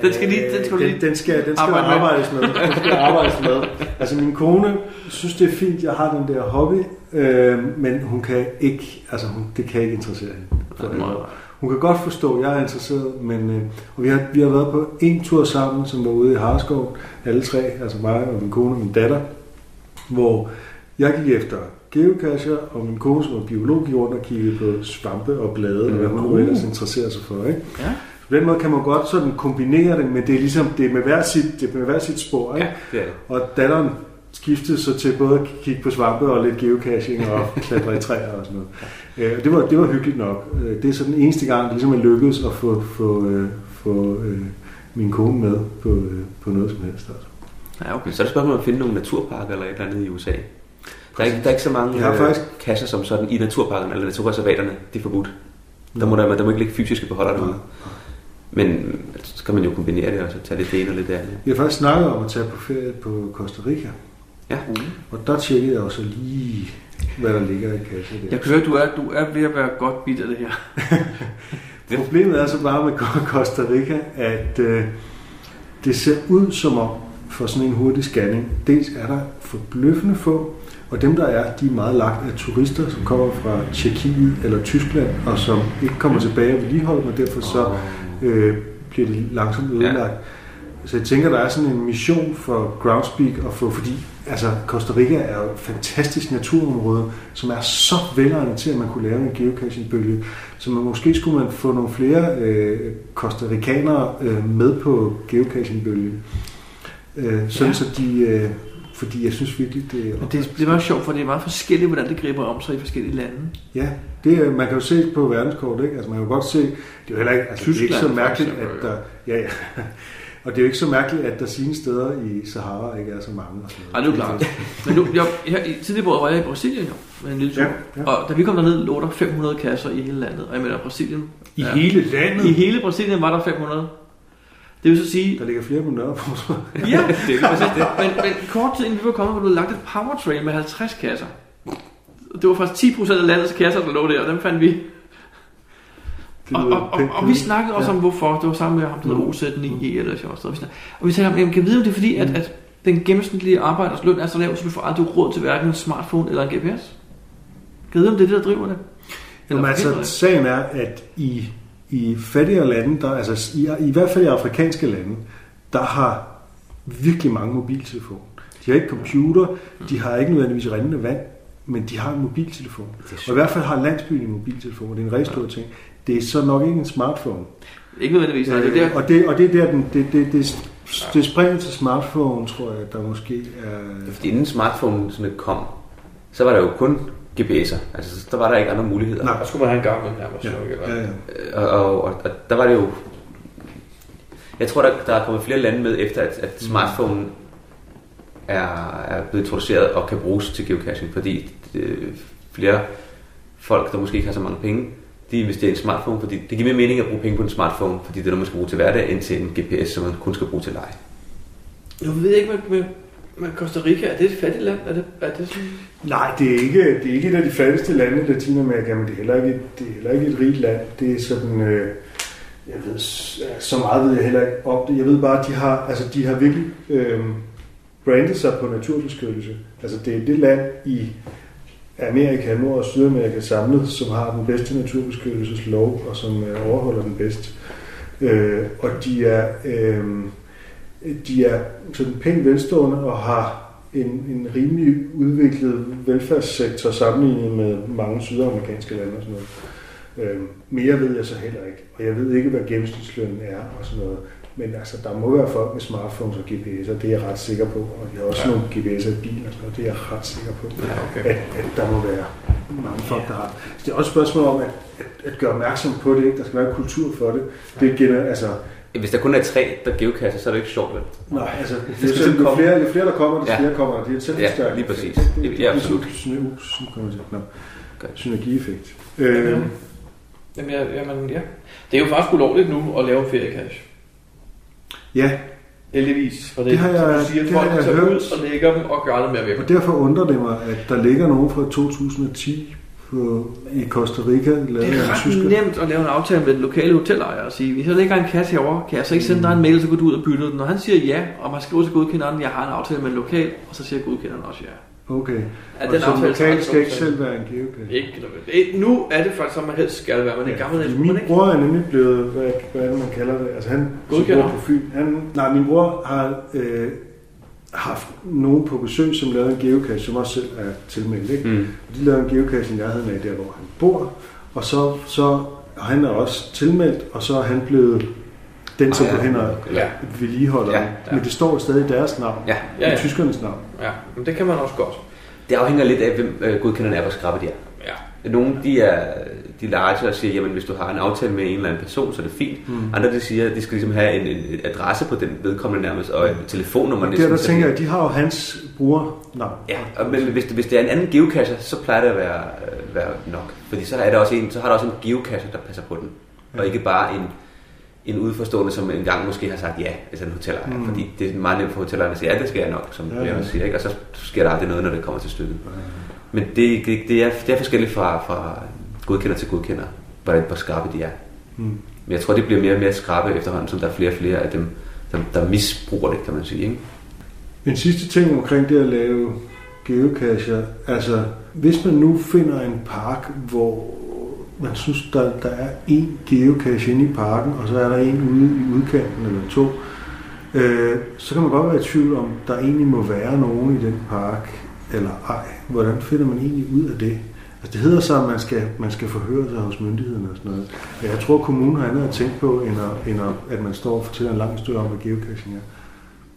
Den skal lige- den skal den, lige den skal, den skal arbejde med. arbejdes med. Den skal arbejdes med. Altså min kone synes, det er fint, jeg har den der hobby, øh, men hun kan ikke, altså hun, det kan ikke interessere hende. For Nej. Hun kan godt forstå, at jeg er interesseret, men øh, og vi, har, vi har været på en tur sammen, som var ude i Harskov, alle tre, altså mig og min kone og min datter, hvor jeg gik efter geocacher, og min kone, som var biolog, rundt og kiggede på svampe og blade, og hvad hun nu ellers interesserer sig for. Ikke? Ja. På den måde kan man godt sådan kombinere det, men det er ligesom det er med hver sit, det er med hver sit spor. Ikke? Ja, det er det. Og datteren skiftede så til både at kigge på svampe og lidt geocaching og klatre i træer og sådan noget. Øh, det, var, det var hyggeligt nok. Øh, Det er så den eneste gang, det ligesom er lykkedes at få, få, øh, få øh, min kone med på, øh, på noget som helst. Altså. Ja, okay. Så er det spørgsmål om at finde nogle naturparker eller et eller andet i USA. Der er ikke, der er ikke så mange Jeg har øh, faktisk- kasser som sådan i naturparkerne eller naturreservaterne. Det er forbudt. Der må, der, der må ikke ligge fysiske beholder derude. Men så kan man jo kombinere det og så tage lidt det ene og lidt det andet. Vi har faktisk snakket om at tage på ferie på Costa Rica. Ja. Og der tjekkede jeg også lige, hvad der ligger i kassen der. Jeg kan høre, du er, du er ved at være godt bit af det her. Problemet er så bare med Costa Rica, at øh, det ser ud som om, for sådan en hurtig scanning, dels er der forbløffende få, og dem der er, de er meget lagt af turister, som kommer fra Tjekkiet eller Tyskland, og som ikke kommer tilbage og vedligeholder, og derfor så øh, bliver de langsomt ødelagt. Ja. Så jeg tænker, der er sådan en mission for Groundspeak at få, fordi altså, Costa Rica er jo et fantastisk naturområde, som er så velegnet til, at man kunne lave en geocaching-bølge. Så man, måske skulle man få nogle flere øh, costaricanere øh, med på geocaching-bølgen. Øh, sådan Ja. så de... Øh, fordi jeg synes virkelig, det er... Men det, det er meget sjovt, for det er meget forskelligt, hvordan det griber om sig i forskellige lande. Ja, det, er- man kan jo se på verdenskort, ikke? Altså man kan jo godt se, det er jo heller ikke, altså, det er ikke så mærkeligt, at der, ja, ja. Og det er jo ikke så mærkeligt, at der sine steder i Sahara ikke er så mange. Og sådan Ej, det er jo klart. Men nu, jeg, jeg, i tidligere på var jeg i Brasilien jo, med en lille tur. Ja, ja. Og da vi kom derned, lå der 500 kasser i hele landet. Og jeg mener, Brasilien... I hele landet? I hele Brasilien var der 500. Det vil så sige... Der ligger flere på Nørreport. Ja, det er præcis det. Men, men kort tid inden vi var kommet, var der lagt et powertrain med 50 kasser. Det var faktisk 10% af landets kasser, der lå der, og dem fandt vi. Og, og, og, og vi snakkede også Ja. om, hvorfor. Det var sammen med ham, der hedder OZ9E eller sådan noget. Og vi talte om, jamen, kan vi vide, om det er fordi, at, at den gennemsnitlige arbejders løn er så lav, så du får aldrig råd til hverken en smartphone eller en GPS? Kan vi vide, om det er det, der driver det? Jamen, altså, sagen er, at i, i fattigere lande, der, altså i, i hvert fald i afrikanske lande, der har virkelig mange mobiltelefoner. De har ikke computer, de har ikke nødvendigvis rindende vand, men de har en mobiltelefon. Og i hvert fald har landsbyen en mobiltelefon, det er en rigtig stor ting. Det er så nok ikke en smartphone. Ikke nødvendigvis, nej, det er der. Øh, og, det, og det er der, den, det, det, det, det springer til smartphone, tror jeg, der måske er... Fordi inden smartphone sådan kom, så var der jo kun GPS'er. Altså, der var der ikke andre muligheder. Nej. Der skulle man have en gammel nærmest. Ja, nok, eller? ja, ja. Og, og, og, og der var det jo... Jeg tror, der, der er kommet flere lande med efter, at, at smartphone er, er blevet introduceret og kan bruges til geocaching, fordi øh, flere folk, der måske ikke har så mange penge, de investerer i en smartphone, fordi det giver mere mening at bruge penge på en smartphone, fordi det er noget, man skal bruge til hverdag, end til en GPS, som man kun skal bruge til leje. Nu ved jeg ikke, med, men Costa Rica, er det et fattigt land? Er det, er det sådan... Nej, det er, ikke, det er ikke et af de fattigste lande i Latinamerika, men det er heller ikke, det er heller ikke et rigt land. Det er sådan, øh, jeg ved, så meget ved jeg heller ikke om det. Jeg ved bare, at de har, altså, de har virkelig øh, brandet sig på naturbeskyttelse. Altså det er det land i Amerika, Nord- og Sydamerika samlet, som har den bedste naturbeskyttelseslov, og som øh, overholder den bedst. Øh, og de er, øh, de er sådan pænt velstående og har en, en rimelig udviklet velfærdssektor sammenlignet med mange sydamerikanske lande og sådan noget. Øh, mere ved jeg så heller ikke, og jeg ved ikke, hvad gennemsnitslønnen er og sådan noget. Men altså, der må være folk med smartphones og GPS'er, det er jeg ret sikker på. Og de har også ja. nogle GPS'er i bilen og det er jeg ret sikker på. Ja, okay. at, at der må være mange folk, der har. Så det er også et spørgsmål om at, at, at gøre opmærksom på det. Ikke? Der skal være en kultur for det. Det er gener, altså, Hvis der kun er tre, der geocacher, så er det ikke sjovt, vel? Nej, altså, Det er jo flere, jo flere der kommer, des Ja. flere kommer. Det er et selvforstærkende Ja, lige præcis. effekt. Det, det, Ja, det, absolut. Det er sådan sy- kommer til. Nå. Godt. Synergieffekt. Øh, Jamen, ja, jamen, ja. Det er jo faktisk ulovligt nu at lave en feriecash. ja, Heldigvis. For det, Det har jeg- som du siger, det har folk jeg tager hørt. ud og lægger dem og gør det med at virke. og derfor undrer det mig, at der ligger nogen fra 2010 på, i Costa Rica, lavet Det er ret tysker. nemt at lave en aftale med den lokale hotelejer og sige, hvis jeg lægger en kasse herovre, kan jeg så ikke sende dig en mail, så går du ud og bytter den. Når han siger ja, og man skriver til godkenderen, jeg har en aftale med en lokal, og så siger godkenderen også ja. Okay. Er og den så aftale aldrig skal ikke selv være en geocache. Ikke, det, nu er det faktisk, som man helst skal være, men gamle fordi skulle man min ikke. bror er nemlig blevet, hvad, hvad er det, man kalder det? Altså han, som Godkender. bor på Fyn, han, nej, min bror har øh, haft nogen på besøg, som lavede en geocache, som også selv er tilmeldt. Ikke? Mm. De lavede en geocache i nærheden af der, hvor han bor, og så, så og han er også tilmeldt, og så er han blevet den, som Ah, ja. hen og Ja, vedligeholder Ja, ja. Men det står stadig i deres navn, Ja, ja, i ja. tyskernes navn. ja, men det kan man også godt. det afhænger lidt af, hvem øh, godkenderne er, hvor skrappe de er. Ja. Nogle, de er de large og siger, jamen hvis du har en aftale med en eller anden person, så er det fint. Mm. Andre, de siger, at de skal ligesom have en, en adresse på den vedkommende nærmest, og et telefonnummer. Og der, næsten, der tænker det- jeg, de har jo hans brugernavn. Ja, og, men hvis det, hvis det er en anden geocacher, så plejer det at være, øh, være nok. Fordi så, er der også en, så har der også en geocacher, der passer på den. Og ikke bare en, en udforstående, som engang måske har sagt ja, altså en hotellejer. Mm. Fordi det er meget nemt for hotellerne at sige, ja, det skal jeg nok, som Ja, ja, ja. sker, ikke? og så sker der aldrig noget, når det kommer til stykket. Men det, det, det, er, det er forskelligt fra, fra godkender til godkender, hvor, hvor skarpe de er. Mm. Men jeg tror, det bliver mere og mere skarpe efterhånden, som der er flere og flere af dem, der, der misbruger det, kan man sige. Ikke? En sidste ting omkring det at lave geocacher. Altså, hvis man nu finder en park, hvor man synes, der, der er en geocache inde i parken, og så er der en ude i udkanten eller to, øh, så kan man godt være i tvivl om, der egentlig må være nogen i den park, eller ej. Hvordan finder man egentlig ud af det? Altså, det hedder så, at man skal, man skal forhøre sig hos myndighederne og sådan noget. Men jeg tror, kommunen har andet at tænke på, end, at, end at, at man står og fortæller en lang historie om, hvad geocaching er.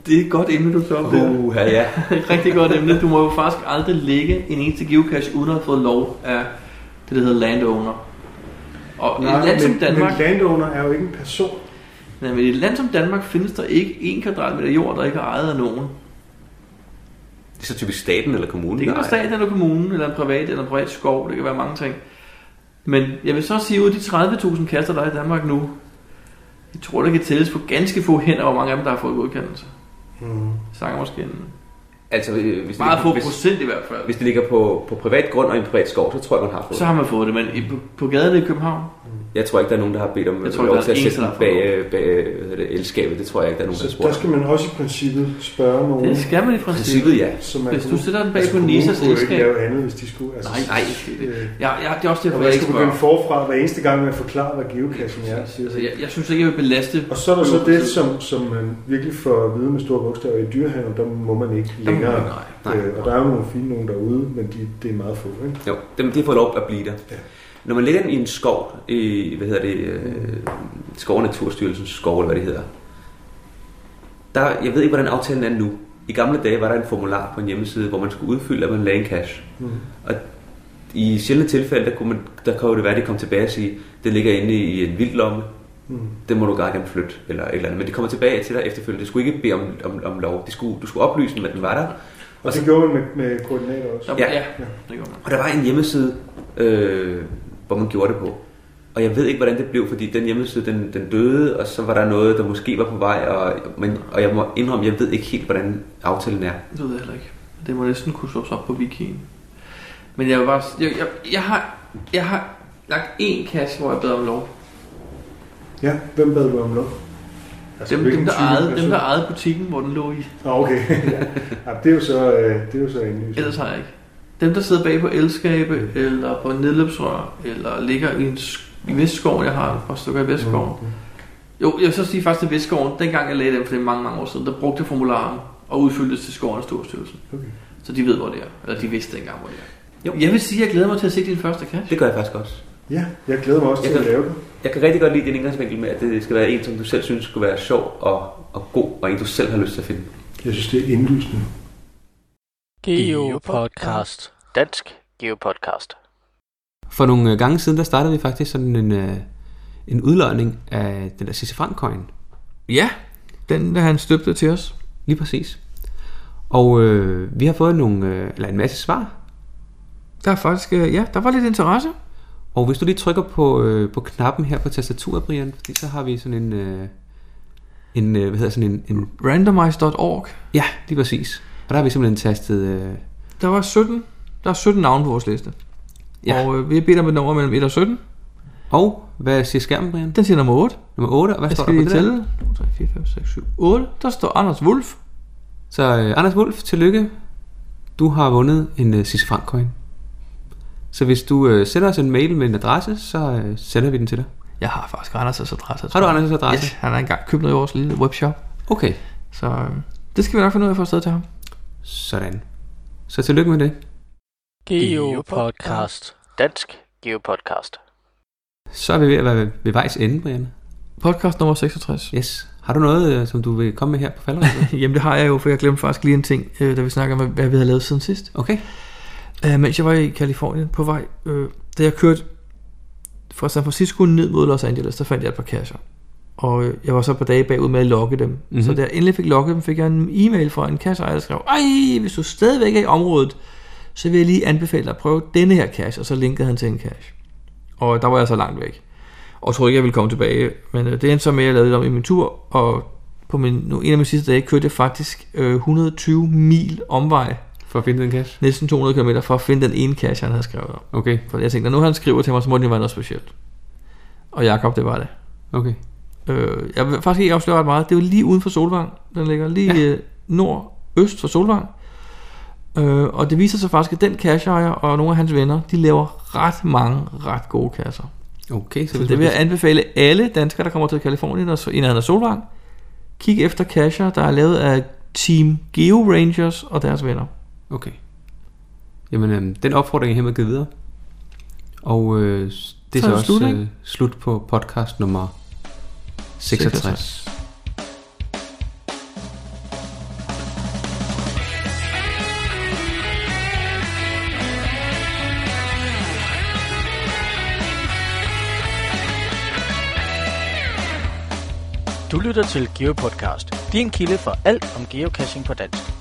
Det er et godt emne, du tager op. Uh, ja. Et rigtig godt emne. Du må jo faktisk aldrig lægge en eneste geocache, uden at have fået lov af det, der hedder landowner. Og i et land som men, Danmark, men landowner er jo ikke en person. nej, men i et land som Danmark findes der ikke en kvadratmeter jord, der ikke er ejet af nogen. Det er så typisk staten eller kommunen. Det kan der være staten eller kommunen, eller en privat, eller en privat skov, det kan være mange ting. Men jeg vil så sige, ud af de 30.000 kaster, der er i Danmark nu, jeg tror, det kan tælles på ganske få hænder, hvor mange af dem, der har fået godkendelse. Mm. Snakker måske en Altså, øh, hvis det, meget få hvis, procent i hvert fald. hvis det ligger på, på privat grund og i en privat skov, så tror jeg, man har fået Så har man fået det, men i, på, på gaderne i København, Jeg tror ikke, der er nogen, der har bedt om Jeg tror lov til der at er sætte en, den der har bag, bag det, elskabet. Det tror jeg ikke, der er nogen, der Så spurgt. der skal man også i princippet spørge nogen. det skal man i princippet. Princippet, ja. Så man Hvis du kunne- sætter den bag altså, på Nisas kunne jo ikke lave andet, hvis de skulle. Altså, Nej, nej, det, øh, ja, ja, det er også og derfor, jeg ikke skal begynde spørger. forfra hver eneste gang med at forklare, hvad geocaching er. Siger Altså, jeg. jeg, synes ikke, jeg vil belaste. Og så er der så det, som, som man virkelig får at vide med store bogstaver i dyrehaven, der må man ikke Der længere. nej, nej. Øh, og der er jo nogle fine nogen derude, men de, det er meget få. Ikke? Jo, dem, de får lov at blive der. Ja. Når man ligger i en skov, i, hvad hedder det, øh, Skov- og Naturstyrelsens skov, eller hvad det hedder, der, jeg ved ikke, hvordan aftalen er nu. I gamle dage var der en formular på en hjemmeside, hvor man skulle udfylde, at man lagde en cash. Mm. Og i sjældne tilfælde, der, kunne man, der jo det være, at de kom tilbage og sige, det ligger inde i en vildlomme, Mm. det må du gerne flytte, eller et eller andet. Men de kommer tilbage til dig efterfølgende. De skulle ikke bede om, om, om lov. De skulle, du skulle oplyse dem, at den var der. Og det gjorde man med, med koordinater også. Ja. ja, ja, det gør man. Og der var en hjemmeside, øh, hvor man gjorde det på. Og jeg ved ikke, hvordan det blev, fordi den hjemmeside, den, den døde, og så var der noget, der måske var på vej, og, men, og jeg må indrømme, jeg ved ikke helt, hvordan aftalen er. Det ved jeg heller ikke. Det må næsten kunne slås op på wikien. Men jeg bare... Jeg, jeg, jeg, har, jeg har lagt én kasse, hvor jeg bad om lov. Ja, hvem bad du om lov? Altså, Dem, dem, der ejede, dem, der ejede butikken, hvor den lå i. Ah, okay. ja. det er jo så, øh, det er jo så indlysende. Ellers har jeg ikke. Dem, der sidder bag på elskabe, eller på nedløbsrør, eller ligger i en i Vestskoven, jeg har et par stykker i Vestskoven. Mm. Jo, jeg vil så sige faktisk til Vestskoven, dengang jeg lagde dem for det er mange, mange år siden, der brugte formularen og udfyldte til Skovens Storstyrelsen. Okay. Så de ved, hvor det er. Eller de vidste dengang, hvor det er. Jo. Jeg vil sige, at jeg glæder mig til at se din første kasse. Det gør jeg faktisk også. Ja, jeg glæder mig også Jeg til at kan- lave det. Jeg kan rigtig godt lide din indgangsvinkel med, at det skal være en, som du selv synes skulle være sjov og, og god, og en, du selv har lyst til at finde. Jeg synes, det er indlysende. Geopodcast. Dansk Geopodcast. For nogle øh, gange siden, der startede vi faktisk sådan en, øh, en udløjning af den der Cisse Frank coin. Ja, den der han støbte til os. Lige præcis. Og øh, vi har fået nogle, øh, eller en masse svar. Der er faktisk, øh, ja, der var lidt interesse. Og hvis du lige trykker på, øh, på knappen her på tastaturet, Brian, fordi så har vi sådan en, øh, en øh, hvad hedder sådan en, en, Randomize.org. ja, lige præcis. Og der har vi simpelthen tastet, øh, Der var 17, der er 17 navne på vores liste. Ja. Og øh, vi har bedt om et nummer mellem 1 og 17. og hvad siger skærmen, Brian? Den siger nummer 8. Nummer 8, og hvad Jeg står der på det der? tælle. 2, 3, 4, 5, 6, 7, 8. Der står Anders Wolf. Så øh, Anders Wolf, tillykke. Du har vundet en øh, Cisse Frank coin. Så hvis du øh, sender os en mail med en adresse, så øh, sender vi den til dig. Jeg har faktisk Anders' adresse. Har du Anders' adresse? Yes, han har engang købt noget i vores lille webshop. Okay, Så øh, det skal vi nok finde ud af at få afsted til ham. sådan. Så tillykke med det. Geopodcast. Dansk Geopodcast. Så er vi ved at være ved, ved vejs ende, Brian. Podcast nummer 66. Yes. Har du noget, øh, som du vil komme med her på falderæbet? Jamen det har jeg jo, for jeg glemte faktisk lige en ting, øh, da vi snakker om, hvad vi har lavet siden sidst. Okay. Uh, mens jeg var i Kalifornien på vej, uh, da jeg kørte fra San Francisco ned mod Los Angeles, der fandt jeg et par kasser. Og øh, jeg var så par dage bagud med at logge dem. Mhm. Mm-hmm. Så da jeg endelig fik logget dem, fik jeg en e-mail fra en kasseejer, der skrev, Ej, hvis du stadigvæk er i området, så vil jeg lige anbefale dig at prøve denne her cache, og så linkede han til en cache. Og der var jeg så langt væk. Og troede ikke, jeg ville komme tilbage. Men øh, det endte så med, at jeg lavede det om i min tur, og på min, nu, en af mine sidste dage kørte jeg faktisk øh, 120 mil omvej, For at finde den cache? næsten 200 km, for at finde den ene cache, han havde skrevet om. Okay, For jeg tænkte, når nu han skriver til mig, så må det jo være noget specielt. Og Jakob, det var det. okay. Øh, jeg vil faktisk ikke afsløre ret meget. Det er jo lige uden for Solvang. Den ligger lige ja. nord-øst for Solvang. Øh, og det viser sig faktisk, at den casheejer og nogle af hans venner, de laver ret mange ret gode kasser. Okay, så, Så det vil jeg anbefale alle danskere, der kommer til Kalifornien og så- i nærheden af Solvang. Kig efter casher, der er lavet af Team Geo Rangers og deres venner. Okay. Jamen, øhm, den opfordring er hermed givet videre. Og øh, det er Så så, det også slut, øh, slut på podcast nummer 66. Du lytter til GeoPodcast, din kilde for alt om geocaching på dansk.